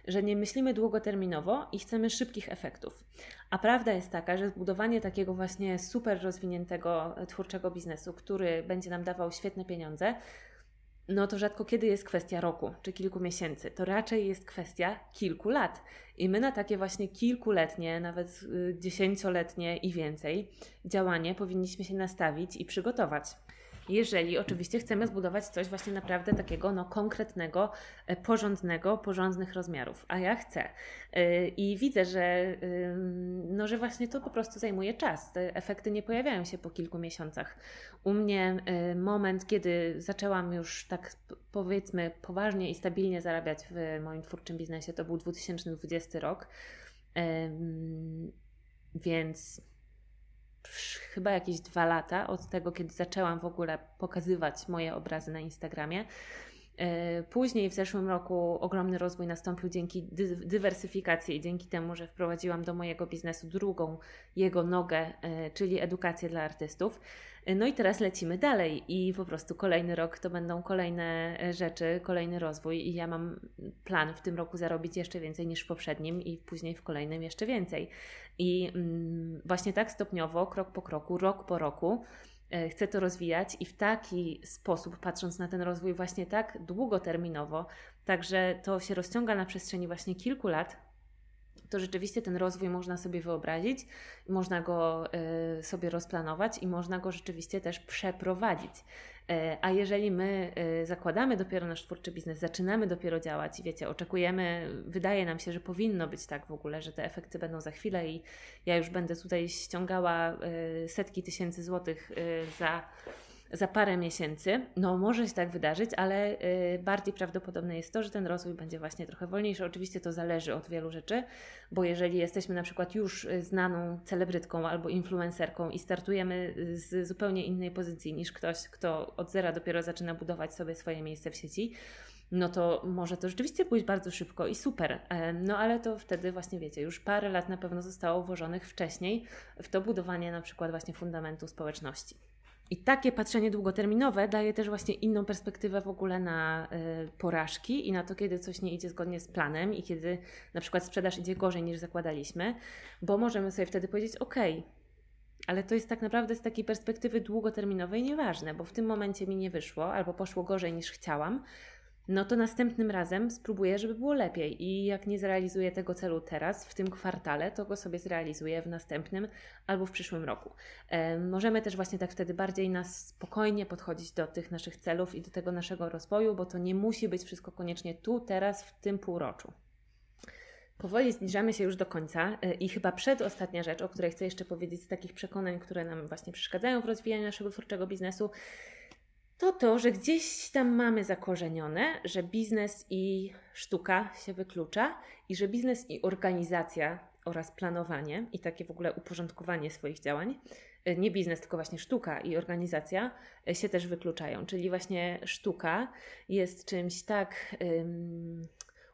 że nie myślimy długoterminowo i chcemy szybkich efektów. A prawda jest taka, że zbudowanie takiego właśnie super rozwiniętego twórczego biznesu, który będzie nam dawał świetne pieniądze, no to rzadko kiedy jest kwestia roku czy kilku miesięcy. To raczej jest kwestia kilku lat. I my na takie właśnie kilkuletnie, nawet y, dziesięcioletnie i więcej działanie powinniśmy się nastawić i przygotować. Jeżeli oczywiście chcemy zbudować coś właśnie naprawdę takiego no, konkretnego, e, porządnego, porządnych rozmiarów. A ja chcę. E, I widzę, że, no, że właśnie to po prostu zajmuje czas. Te efekty nie pojawiają się po kilku miesiącach. U mnie e, moment, kiedy zaczęłam już tak powiedzmy poważnie i stabilnie zarabiać w moim twórczym biznesie, to był 2020 rok. Więc chyba jakieś dwa lata od tego, kiedy zaczęłam w ogóle pokazywać moje obrazy na Instagramie. E, później w zeszłym roku ogromny rozwój nastąpił dzięki dywersyfikacji i dzięki temu, że wprowadziłam do mojego biznesu drugą jego nogę, e, czyli edukację dla artystów. E, no i teraz lecimy dalej i po prostu kolejny rok to będą kolejne rzeczy, kolejny rozwój i ja mam plan w tym roku zarobić jeszcze więcej niż w poprzednim i później w kolejnym jeszcze więcej. I mm, właśnie tak stopniowo, krok po kroku, rok po roku E, chcę to rozwijać i w taki sposób, patrząc na ten rozwój właśnie tak długoterminowo, także to się rozciąga na przestrzeni właśnie kilku lat, to rzeczywiście ten rozwój można sobie wyobrazić, można go y, sobie rozplanować i można go rzeczywiście też przeprowadzić. E, a jeżeli my e, zakładamy dopiero nasz twórczy biznes, zaczynamy dopiero działać i wiecie, oczekujemy, wydaje nam się, że powinno być tak w ogóle, że te efekty będą za chwilę i ja już będę tutaj ściągała setki tysięcy złotych za za parę miesięcy. No, może się tak wydarzyć, ale y, bardziej prawdopodobne jest to, że ten rozwój będzie właśnie trochę wolniejszy. Oczywiście to zależy od wielu rzeczy, bo jeżeli jesteśmy na przykład już y, znaną celebrytką albo influencerką i startujemy y, z zupełnie innej pozycji niż ktoś, kto od zera dopiero zaczyna budować sobie swoje miejsce w sieci, no to może to rzeczywiście pójść bardzo szybko i super. E, no ale to wtedy właśnie wiecie, już parę lat na pewno zostało włożonych wcześniej w to budowanie na przykład właśnie fundamentu społeczności. I takie patrzenie długoterminowe daje też właśnie inną perspektywę w ogóle na y, porażki i na to, kiedy coś nie idzie zgodnie z planem i kiedy na przykład sprzedaż idzie gorzej niż zakładaliśmy, bo możemy sobie wtedy powiedzieć: OK, ale to jest tak naprawdę z takiej perspektywy długoterminowej nieważne, bo w tym momencie mi nie wyszło albo poszło gorzej niż chciałam, no to następnym razem spróbuję, żeby było lepiej. I jak nie zrealizuję tego celu teraz, w tym kwartale, to go sobie zrealizuję w następnym albo w przyszłym roku. E, możemy też właśnie tak wtedy bardziej na spokojnie podchodzić do tych naszych celów i do tego naszego rozwoju, bo to nie musi być wszystko koniecznie tu, teraz, w tym półroczu. Powoli zbliżamy się już do końca e, i chyba przedostatnia rzecz, o której chcę jeszcze powiedzieć z takich przekonań, które nam właśnie przeszkadzają w rozwijaniu naszego twórczego biznesu, to to, że gdzieś tam mamy zakorzenione, że biznes i sztuka się wyklucza i że biznes i organizacja oraz planowanie i takie w ogóle uporządkowanie swoich działań, e, nie biznes, tylko właśnie sztuka i organizacja e, się też wykluczają. Czyli właśnie sztuka jest czymś tak um,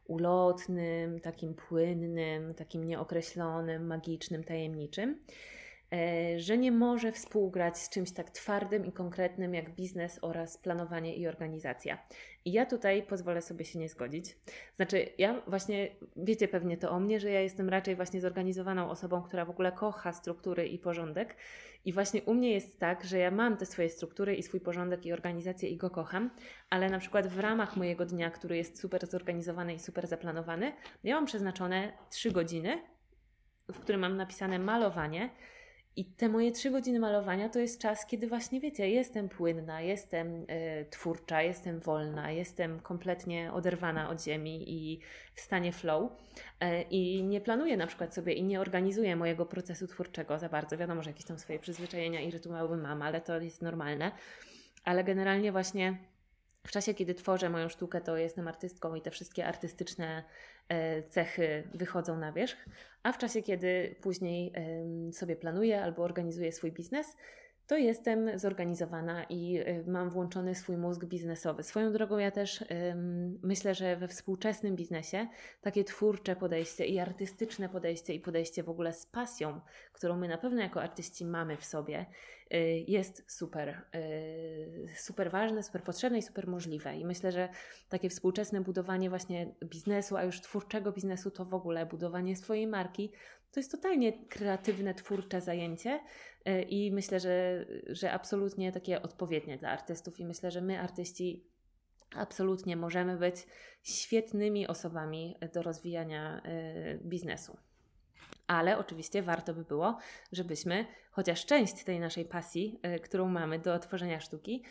ulotnym, takim płynnym, takim nieokreślonym, magicznym, tajemniczym że nie może współgrać z czymś tak twardym i konkretnym jak biznes oraz planowanie i organizacja. I ja tutaj pozwolę sobie się nie zgodzić. Znaczy, ja właśnie, wiecie pewnie to o mnie, że ja jestem raczej właśnie zorganizowaną osobą, która w ogóle kocha struktury i porządek. I właśnie u mnie jest tak, że ja mam te swoje struktury i swój porządek i organizację i go kocham, ale na przykład w ramach mojego dnia, który jest super zorganizowany i super zaplanowany, ja mam przeznaczone 3 godziny, w którym mam napisane malowanie i te moje trzy godziny malowania to jest czas, kiedy właśnie wiecie, jestem płynna, jestem y, twórcza, jestem wolna, jestem kompletnie oderwana od ziemi i w stanie flow. Y, I nie planuję na przykład sobie i nie organizuję mojego procesu twórczego za bardzo. Wiadomo, że jakieś tam swoje przyzwyczajenia i rytuały mam, ale to jest normalne. Ale generalnie właśnie w czasie, kiedy tworzę moją sztukę, to jestem artystką i te wszystkie artystyczne e, cechy wychodzą na wierzch, a w czasie, kiedy później sobie planuję albo organizuję swój biznes, to jestem zorganizowana i y, mam włączony swój mózg biznesowy. Swoją drogą ja też myślę, że we współczesnym biznesie takie twórcze podejście i artystyczne podejście i podejście w ogóle z pasją, którą my na pewno jako artyści mamy w sobie, y, jest super, y, super ważne, super potrzebne i super możliwe. I myślę, że takie współczesne budowanie właśnie biznesu, a już twórczego biznesu, to w ogóle budowanie swojej marki, to jest totalnie kreatywne, twórcze zajęcie e, i myślę, że, że absolutnie takie odpowiednie dla artystów i myślę, że my artyści absolutnie możemy być świetnymi osobami do rozwijania e, biznesu. Ale oczywiście warto by było, żebyśmy chociaż część tej naszej pasji, y, którą mamy do tworzenia sztuki,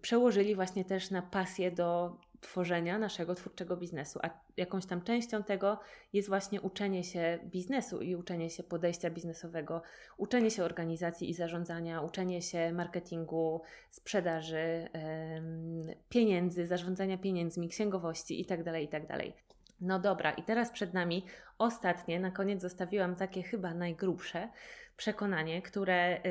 przełożyli właśnie też na pasję do tworzenia naszego twórczego biznesu. A jakąś tam częścią tego jest właśnie uczenie się biznesu i uczenie się podejścia biznesowego, uczenie się organizacji i zarządzania, uczenie się marketingu, sprzedaży, pieniędzy, zarządzania pieniędzmi, księgowości itd. Tak itd. Tak no dobra, i teraz przed nami ostatnie, na koniec zostawiłam takie chyba najgrubsze przekonanie, które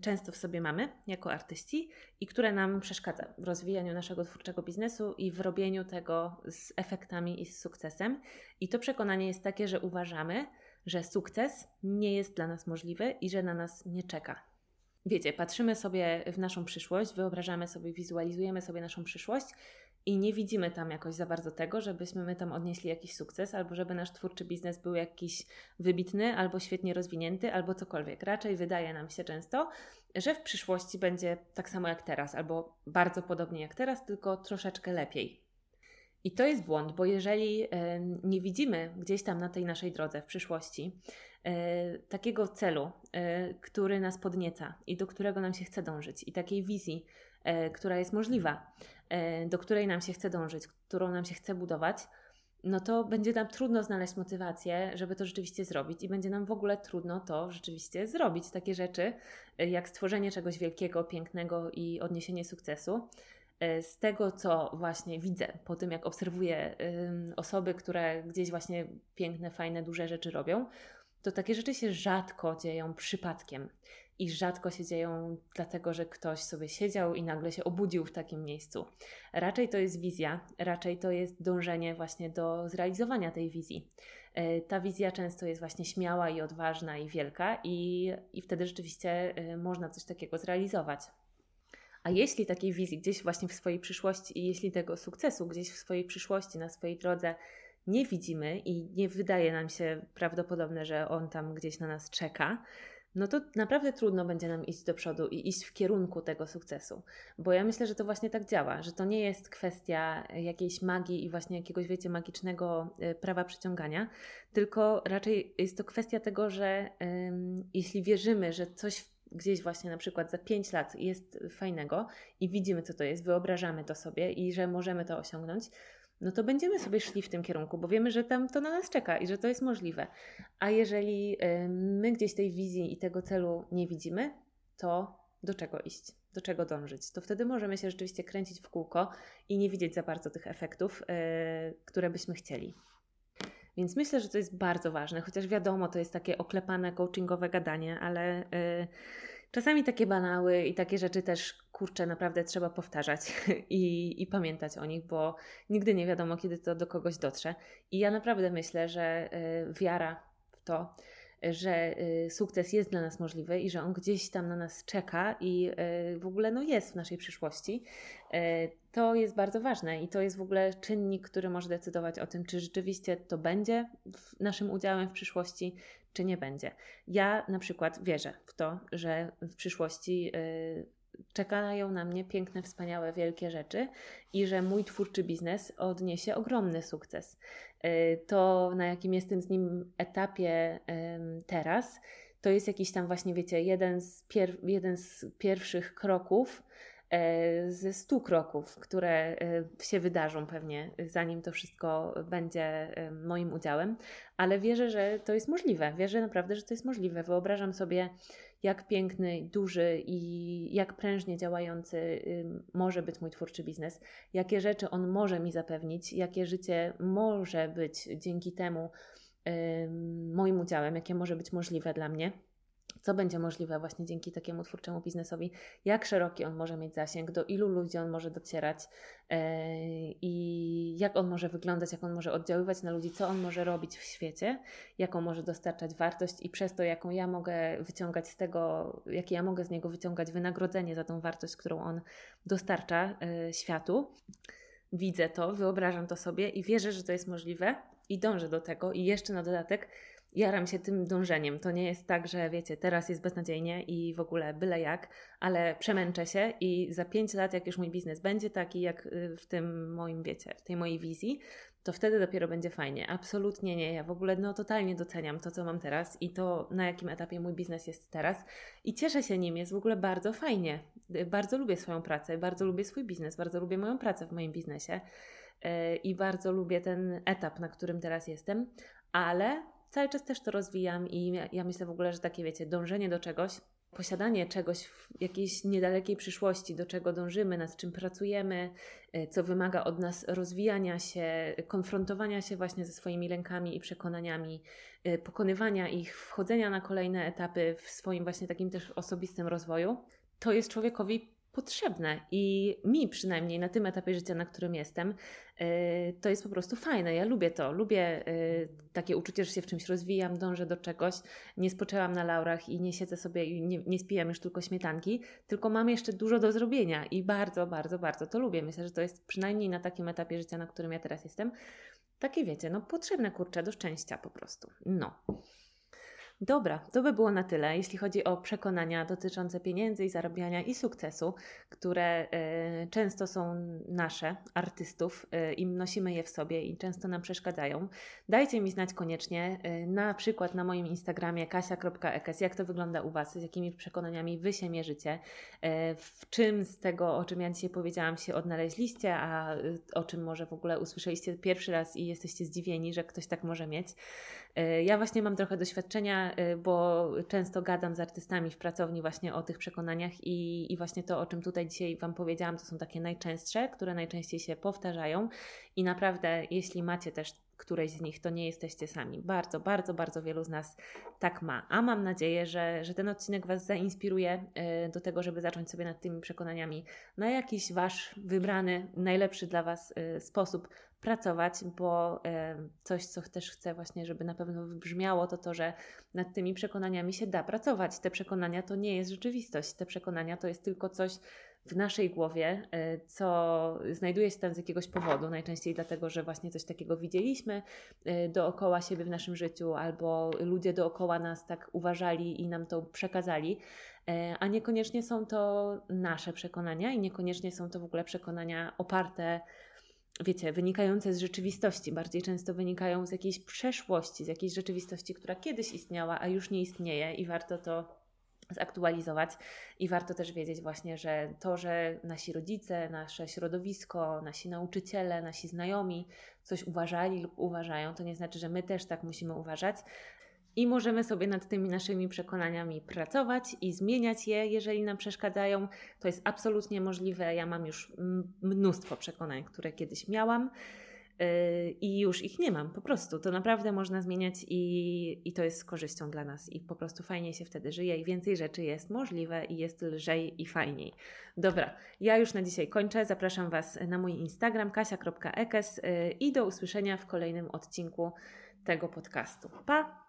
często w sobie mamy jako artyści i które nam przeszkadza w rozwijaniu naszego twórczego biznesu i w robieniu tego z efektami i z sukcesem. I to przekonanie jest takie, że uważamy, że sukces nie jest dla nas możliwy i że na nas nie czeka. Wiecie, patrzymy sobie w naszą przyszłość, wyobrażamy sobie, wizualizujemy sobie naszą przyszłość i nie widzimy tam jakoś za bardzo tego, żebyśmy my tam odnieśli jakiś sukces, albo żeby nasz twórczy biznes był jakiś wybitny, albo świetnie rozwinięty, albo cokolwiek. Raczej wydaje nam się często, że w przyszłości będzie tak samo jak teraz, albo bardzo podobnie jak teraz, tylko troszeczkę lepiej. I to jest błąd, bo jeżeli nie widzimy gdzieś tam na tej naszej drodze w przyszłości e, takiego celu, e, który nas podnieca i do którego nam się chce dążyć, i takiej wizji, która jest możliwa, E, do której nam się chce dążyć, którą nam się chce budować, no to będzie nam trudno znaleźć motywację, żeby to rzeczywiście zrobić, i będzie nam w ogóle trudno to rzeczywiście zrobić. Takie rzeczy e, jak stworzenie czegoś wielkiego, pięknego i odniesienie sukcesu. E, z tego, co właśnie widzę, po tym jak obserwuję osoby, które gdzieś właśnie piękne, fajne, duże rzeczy robią, to takie rzeczy się rzadko dzieją przypadkiem i rzadko się dzieją dlatego, że ktoś sobie siedział i nagle się obudził w takim miejscu. Raczej to jest wizja, raczej to jest dążenie właśnie do zrealizowania tej wizji. E, ta wizja często jest właśnie śmiała i odważna i wielka, i, i wtedy rzeczywiście e, można coś takiego zrealizować. A jeśli takiej wizji gdzieś właśnie w swojej przyszłości i jeśli tego sukcesu gdzieś w swojej przyszłości, na swojej drodze nie widzimy i nie wydaje nam się prawdopodobne, że on tam gdzieś na nas czeka, no to naprawdę trudno będzie nam iść do przodu i iść w kierunku tego sukcesu. Bo ja myślę, że to właśnie tak działa, że to nie jest kwestia jakiejś magii i właśnie jakiegoś, wiecie, magicznego e, prawa przyciągania, tylko raczej jest to kwestia tego, że ym, jeśli wierzymy, że coś gdzieś właśnie na przykład za 5 lat jest fajnego i widzimy, co to jest, wyobrażamy to sobie i że możemy to osiągnąć, no to będziemy sobie szli w tym kierunku, bo wiemy, że tam to na nas czeka i że to jest możliwe. A jeżeli my gdzieś tej wizji i tego celu nie widzimy, to do czego iść? Do czego dążyć? To wtedy możemy się rzeczywiście kręcić w kółko i nie widzieć za bardzo tych efektów, yy, które byśmy chcieli. Więc myślę, że to jest bardzo ważne, chociaż wiadomo, to jest takie oklepane coachingowe gadanie, ale yy, czasami takie banały i takie rzeczy też, kurczę, naprawdę trzeba powtarzać i, i pamiętać o nich, bo nigdy nie wiadomo, kiedy to do kogoś dotrze. I ja naprawdę myślę, że y, wiara w to, że y, sukces jest dla nas możliwy i że on gdzieś tam na nas czeka i y, w ogóle no, jest w naszej przyszłości, to jest bardzo ważne i to jest w ogóle czynnik, który może decydować o tym, czy rzeczywiście to będzie naszym udziałem w przyszłości, czy nie będzie. Ja na przykład wierzę w to, że w przyszłości y, czekają na mnie piękne, wspaniałe, wielkie rzeczy i że mój twórczy biznes odniesie ogromny sukces. Y, to, na jakim jestem z nim etapie teraz, to jest jakiś tam właśnie, wiecie, jeden z, pier jeden z pierwszych kroków E, ze stu kroków, które e, się wydarzą pewnie, zanim to wszystko będzie moim udziałem, ale wierzę, że to jest możliwe. Wierzę naprawdę, że to jest możliwe. Wyobrażam sobie, jak piękny, duży i jak prężnie działający może być mój twórczy biznes, jakie rzeczy on może mi zapewnić, jakie życie może być dzięki temu moim udziałem, jakie może być możliwe dla mnie co będzie możliwe właśnie dzięki takiemu twórczemu biznesowi, jak szeroki on może mieć zasięg, do ilu ludzi on może docierać yy, i jak on może wyglądać, jak on może oddziaływać na ludzi, co on może robić w świecie, jaką może dostarczać wartość i przez to, jaką ja mogę wyciągać z tego, jakie ja mogę z niego wyciągać wynagrodzenie za tą wartość, którą on dostarcza yy, światu. Widzę to, wyobrażam to sobie i wierzę, że to jest możliwe i dążę do tego. I jeszcze na dodatek jaram się tym dążeniem. To nie jest tak, że wiecie, teraz jest beznadziejnie i w ogóle byle jak, ale przemęczę się i za 5 lat, jak już mój biznes będzie taki, jak y, w tym moim, wiecie, w tej mojej wizji, to wtedy dopiero będzie fajnie. Absolutnie nie. Ja w ogóle no totalnie doceniam to, co mam teraz i to, na jakim etapie mój biznes jest teraz i cieszę się nim. Jest w ogóle bardzo fajnie. Bardzo lubię swoją pracę, bardzo lubię swój biznes, bardzo lubię moją pracę w moim biznesie y, i bardzo lubię ten etap, na którym teraz jestem, ale cały czas też to rozwijam i ja myślę w ogóle, że takie wiecie, dążenie do czegoś, posiadanie czegoś w jakiejś niedalekiej przyszłości, do czego dążymy, nad czym pracujemy, e, co wymaga od nas rozwijania się, konfrontowania się właśnie ze swoimi lękami i przekonaniami, e, pokonywania ich, wchodzenia na kolejne etapy w swoim właśnie takim też osobistym rozwoju, to jest człowiekowi potrzebne i mi przynajmniej na tym etapie życia, na którym jestem, y, to jest po prostu fajne. Ja lubię to, lubię y, takie uczucie, że się w czymś rozwijam, dążę do czegoś, nie spoczęłam na laurach i nie siedzę sobie i nie, nie spijam już tylko śmietanki, tylko mam jeszcze dużo do zrobienia i bardzo, bardzo, bardzo to lubię. Myślę, że to jest przynajmniej na takim etapie życia, na którym ja teraz jestem, takie wiecie, no potrzebne kurcze do szczęścia po prostu. No. Dobra, to by było na tyle, jeśli chodzi o przekonania dotyczące pieniędzy i zarabiania i sukcesu, które y, często są nasze, artystów, y, i nosimy je w sobie i często nam przeszkadzają. Dajcie mi znać koniecznie, y, na przykład na moim Instagramie kasia.ekes, jak to wygląda u Was, z jakimi przekonaniami Wy się mierzycie, w czym z tego, o czym ja dzisiaj powiedziałam, się odnaleźliście, a o czym może w ogóle usłyszeliście pierwszy raz i jesteście zdziwieni, że ktoś tak może mieć. Ja właśnie mam trochę doświadczenia Y, bo często gadam z artystami w pracowni właśnie o tych przekonaniach i, i właśnie to, o czym tutaj dzisiaj Wam powiedziałam, to są takie najczęstsze, które najczęściej się powtarzają i naprawdę, jeśli macie też któreś z nich, to nie jesteście sami. Bardzo, bardzo, bardzo wielu z nas tak ma. A mam nadzieję, że, że ten odcinek Was zainspiruje y, do tego, żeby zacząć sobie nad tymi przekonaniami na jakiś Wasz wybrany, najlepszy dla Was y, sposób pracować, bo coś, co też chcę właśnie, żeby na pewno wybrzmiało, to to, że nad tymi przekonaniami się da pracować. Te przekonania to nie jest rzeczywistość. Te przekonania to jest tylko coś w naszej głowie, e, co znajduje się tam z jakiegoś powodu, najczęściej dlatego, że właśnie coś takiego widzieliśmy e, dookoła siebie w naszym życiu, albo ludzie dookoła nas tak uważali i nam to przekazali, e, a niekoniecznie są to nasze przekonania i niekoniecznie są to w ogóle przekonania oparte wiecie, wynikające z rzeczywistości, bardziej często wynikają z jakiejś przeszłości, z jakiejś rzeczywistości, która kiedyś istniała, a już nie istnieje i warto to zaktualizować. I warto też wiedzieć właśnie, że to, że nasi rodzice, nasze środowisko, nasi nauczyciele, nasi znajomi coś uważali lub uważają, to nie znaczy, że my też tak musimy uważać, i możemy sobie nad tymi naszymi przekonaniami pracować i zmieniać je, jeżeli nam przeszkadzają. To jest absolutnie możliwe. Ja mam już mnóstwo przekonań, które kiedyś miałam. Yy, I już ich nie mam, po prostu. To naprawdę można zmieniać i, i to jest z korzyścią dla nas. I po prostu fajniej się wtedy żyje i więcej rzeczy jest możliwe i jest lżej i fajniej. Dobra, ja już na dzisiaj kończę. Zapraszam Was na mój Instagram kasia.ekes yy, i do usłyszenia w kolejnym odcinku tego podcastu. Pa!